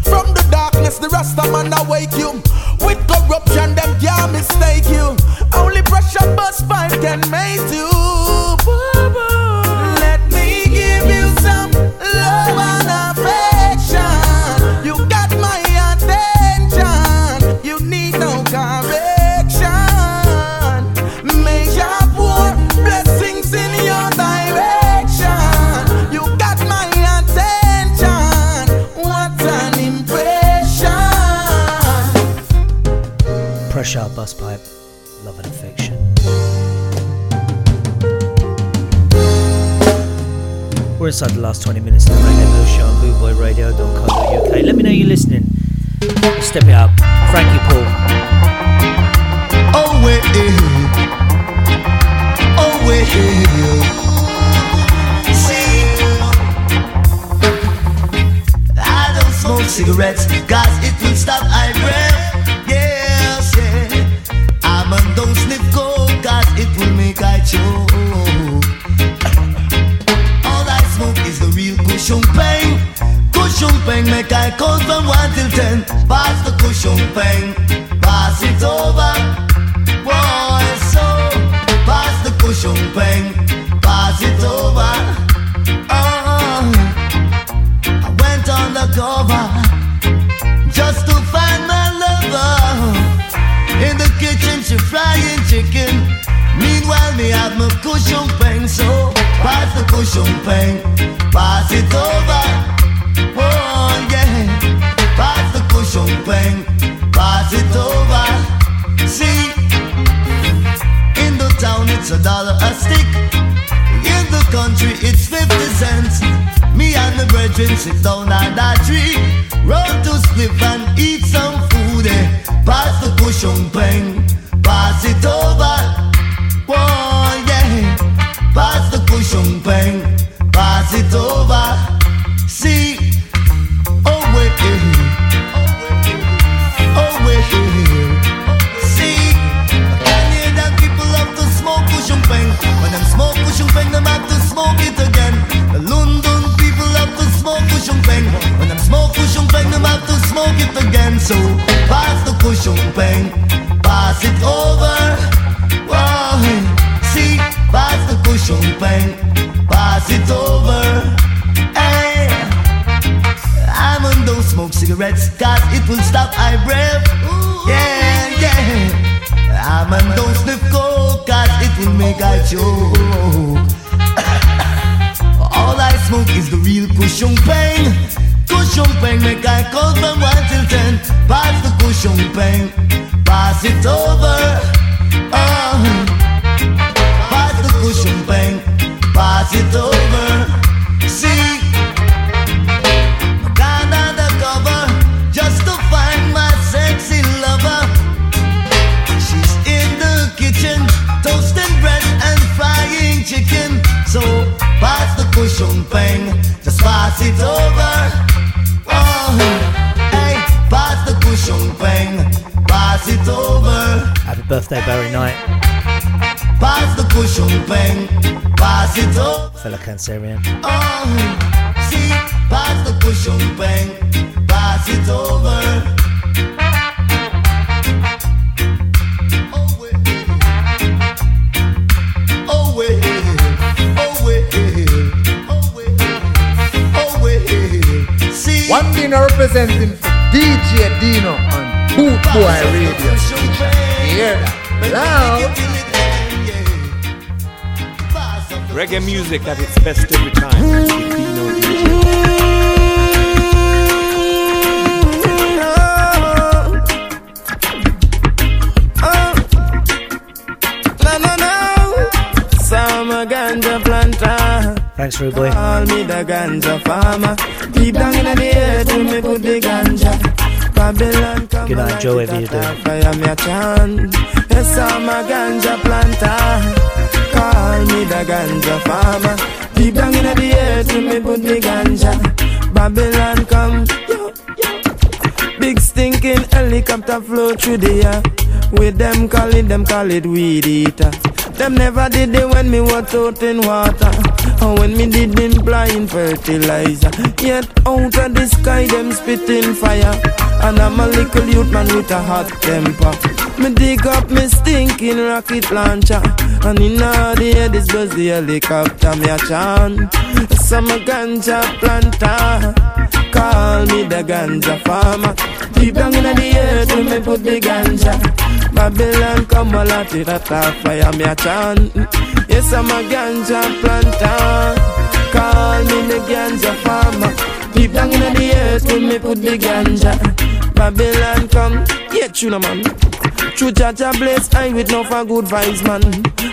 From the darkness, the Rasta man awake you. With corruption, them can't mistake you. Only pressure, but spine can make you. Step It Up. Oh, see, pass the bang, pass it over. One Dino representing DJ Dino on Boot Boy Radio. Hear that? Loud. Reggae music that is best every time. With Dino DJ. No, no, no. Summer ganja planter. Thanks, Boy. Call me the ganja farmer. Deep down in the earth, to me put the ganja. Babylon come Good night, Joe. Whatever you're doing. fire me a chant. Yes, I'm a ganja planter. Call me the ganja farmer. Deep down in the earth, to me put the ganja. Babylon come. Yo, yo. Big stinking helicopter flow through the air. With them call it, them call it weed eater. Them never did it when me was out in water. Or when me did in blind fertilizer. Yet out of the sky them spitting fire. And I'm a little youth man with a hot temper. Me dig up me stinking rocket launcher. And in all the air this was the helicopter me a chant. Some a ganja planter. Call me the ganja farmer. Deep down in the earth, when me put the ganja. Babylon come a lot it at fire me a chant. Yes, I'm a ganja planter. Call me the ganja farmer. Deep down in the earth, when me put the ganja. Babylon come, yeah, tuna man. True Jah Jah bless I with no for good vibes man.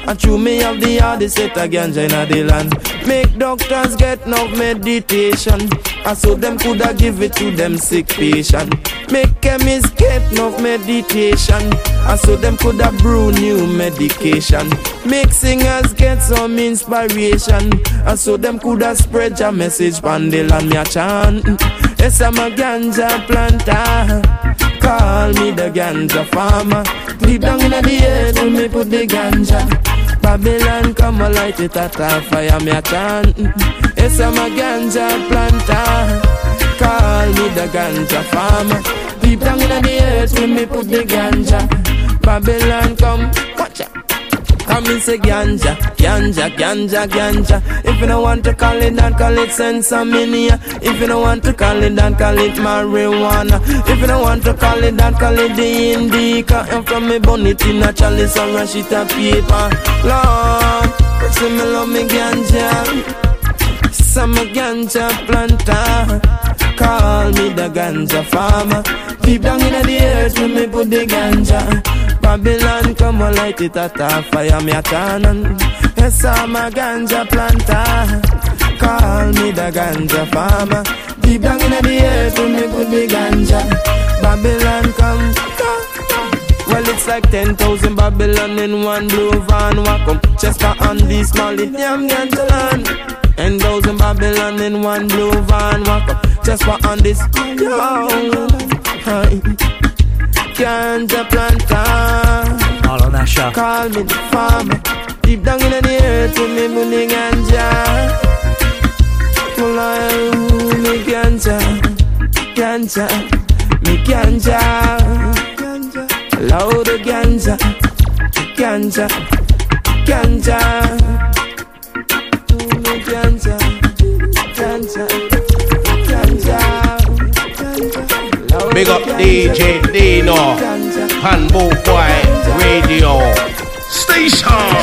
And true me have the hardest set of ganja in the land. Make doctors get no meditation. And so them coulda give it to them sick patient. Make chemists get no meditation. And so them coulda brew new medication. Make singers get some inspiration. And so them coulda spread your message land me a chant Yes I'm a ganja planter Call me the ganja farmer. Deep down in the earth, when me put the ganja. Babylon come a light it at a fire, me a chant. Yes, I'm a ganja planter. Call me the ganja farmer. Deep down in the earth, when me put the ganja. Babylon come, watch out. And say ganja, ganja, ganja, ganja. If you don't want to call it that, call it sensaminia. If you don't want to call it that, call it marijuana. If you don't want to call it that, call it the indica. And from me bonnet in a chalice or a sheet of paper. Lord, say me love me ganja. Some ganja planter. Call me the ganja farmer. Deep down in the earth, when me put the ganja. Babylon come and light it at a fire, me a canon. Yes, I'm a ganja planter. Call me the ganja farmer. Deep down in the earth, when me put the ganja. Babylon come. Well, it's like 10,000 Babylon in one blue van. Walk up, Chester and the small ganja land. 10,000 Babylon in one blue van. Walk up, Chester and this. Yo, ganja planter. All on that show. Call me the farmer. Deep down in the earth, with me money ganja. I me ganja, ganja, me ganja. Loud ganja, ganja, ganja. Big up DJ Dino, Handbook Boy Radio Station.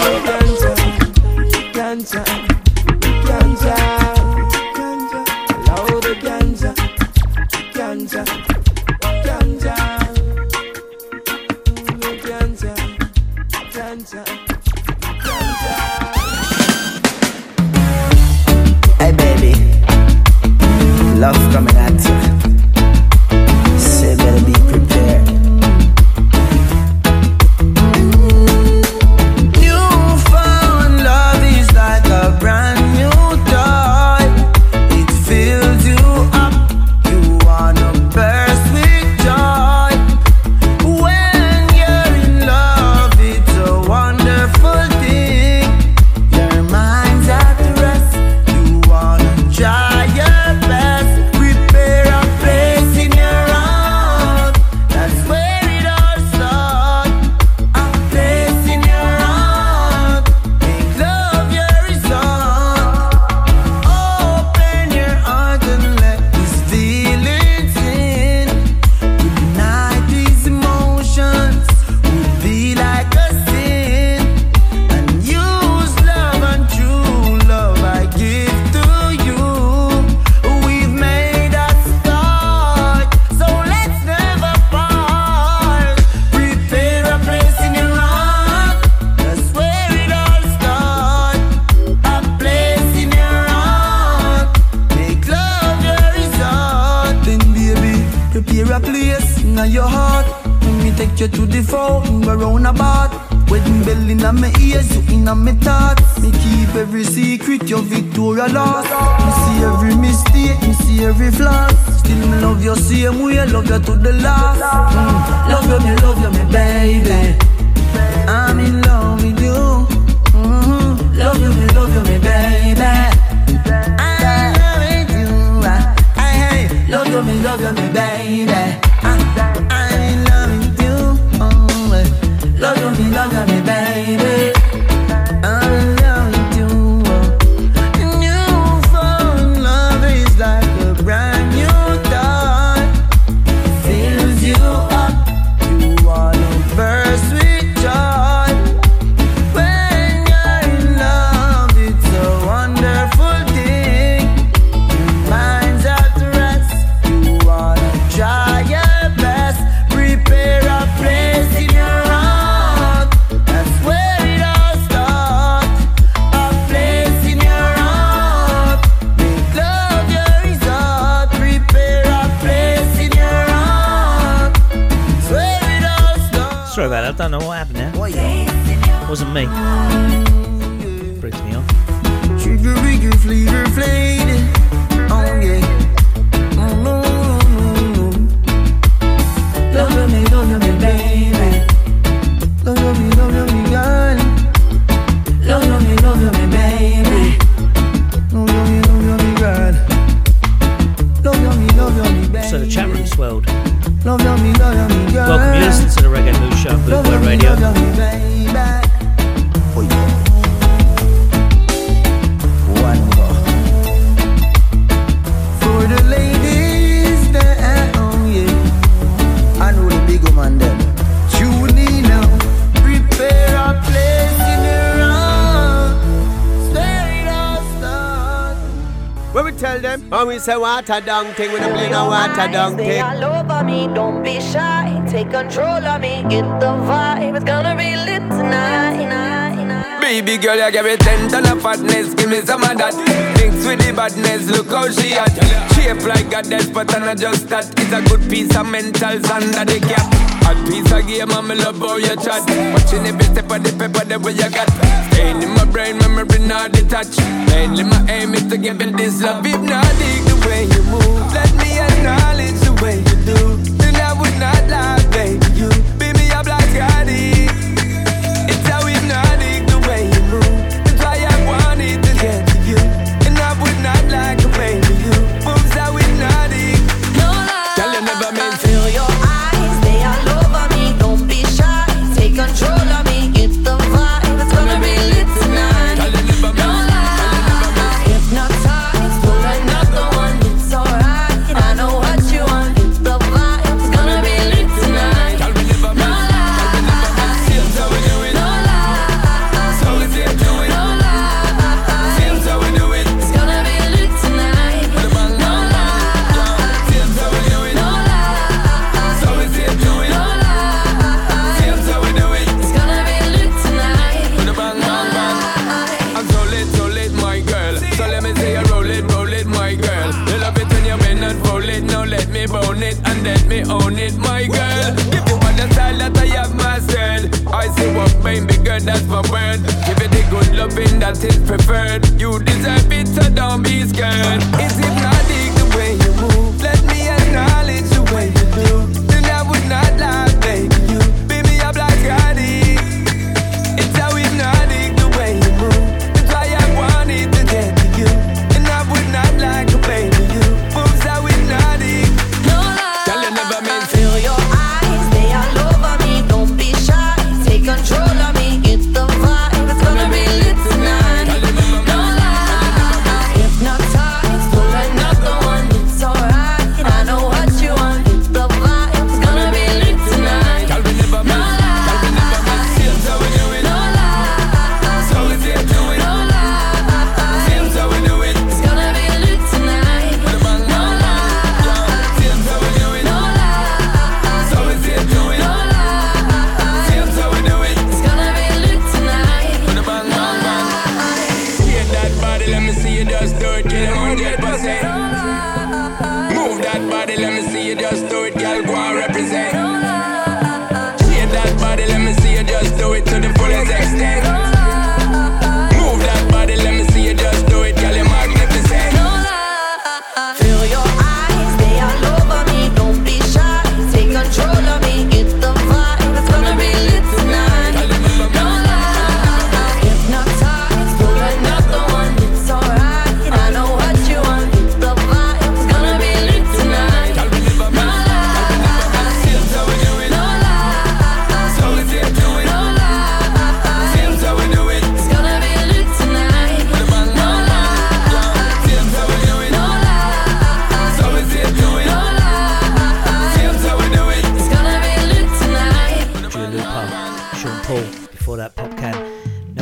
we say water down thing, we don't play no water down thing. all over me, don't be shy, take control of me, get the vibe, it's gonna be lit tonight. tonight. Baby girl, you give me ten ton of fatness, give me some of that. Mixed with the badness, look how she at. Shape like a death, but I'm not just that. It's a good piece of mental sand that they cap. Hot piece of game and me love how you chat. Watching every step of the paper the way you got. Staying in my brain, memory not detached. Mainly my aim is to give you this love. If not dig the way you move. Let me acknowledge the way you do. Then I would not lie, babe. what is preferred. You deserve it, so don't be scared.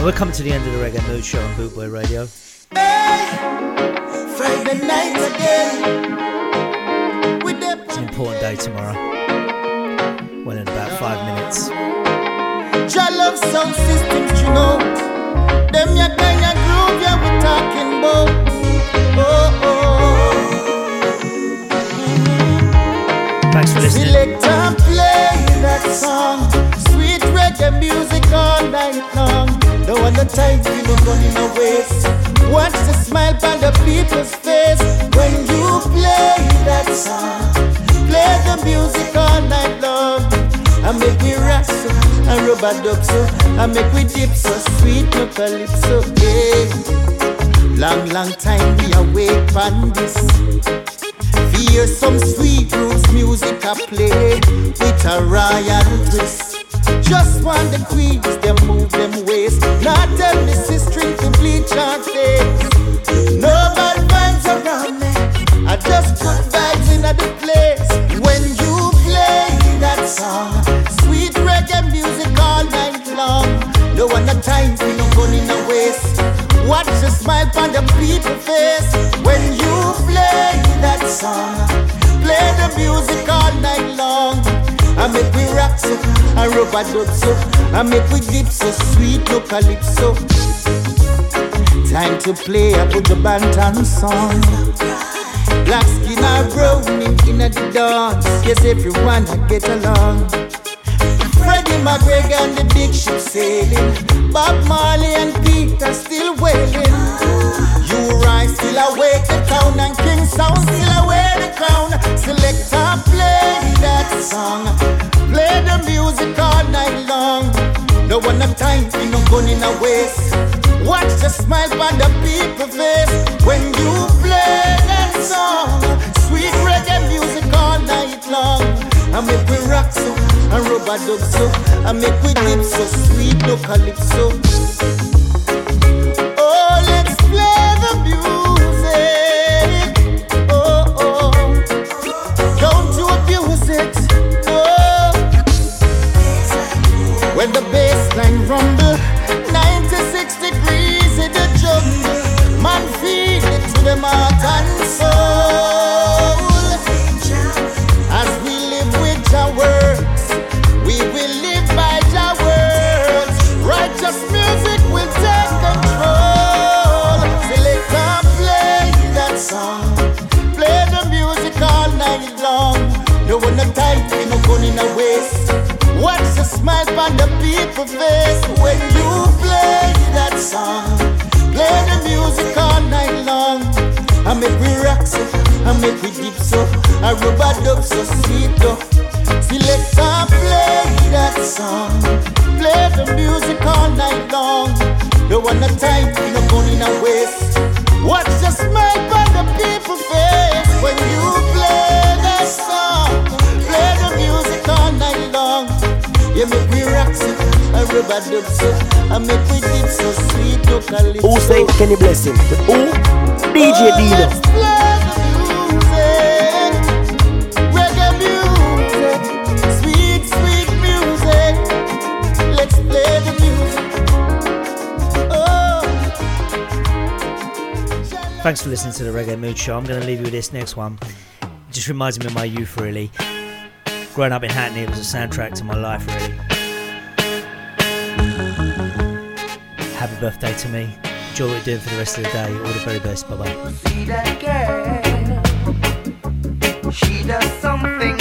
We're coming to the end of the Reggae Mood Show on Bootboy Radio. It's an important day tomorrow. Well, in about five minutes. Love sound systems, you know. Them ya kind of groove, yeah, we talking about. Oh, oh. Thanks for listening. Select and play that song. Reggae music all night long. Don't want the time to no running away. Watch the smile on the people's face when you play that song. Play the music all night long. I make me rock so, I rub a dub so, I make we dip so sweet no calypso. Yeah. Long, long time we awake on this. Hear some sweet roots music I play with a royal twist. Just want the queens, them move them waist. Not tell is string to bleach our face. No bad around me. I just good vibes in the place. When you play that song, sweet reggae music all night long. No one the time for no gun in the waist. Watch the smile on the people face when you play that song. Play the music all night long. I make we rock so, I rub a dub so, I make we dip so sweet no calypso. Time to play I put the Banton song. Black skin are browning in the dance. Yes, everyone I get along. Freddie McGregor and the big ship sailing. Bob Marley and Peter still wailing. You rise still awake the town and King Sound still away the crown. Selector play that song. Play the music all night long. No one have time for no gun in a waist. Watch the smile on the people face when you play that song. Sweet reggae music all night long. I make we rock so, and rub a dub so, I make we dip so sweet no calypso. When the bass line rumble, 96 degrees in the jungle, man feel it to them heart and soul. As we live with our words, we will live by our words. Righteous music will take control. Select and play that song. Play the music all night long. No one no time, we no gun in people face when you play that song. Play the music all night long. I make we rock so, I make we deep so, I rub a dub so sweet though. Select and play that song. Play the music all night long. No one no time, no gun in a waste. Watch the smile on the people You make we rock so, I rub a dub so, I make we deep so sweet no calypso. Who say Kenny Blessing? With who? DJ oh, Dino. Reggae music, sweet, sweet music. Let's play the music. Oh, Thanks for listening to the Reggae Mood Show. I'm going to leave you with this next one. It just reminds me of my youth, really. Growing up in Hackney, it was a soundtrack to my life, really. Happy birthday to me. Enjoy what you're doing for the rest of the day. All the very best. Bye bye. see that girl. She does something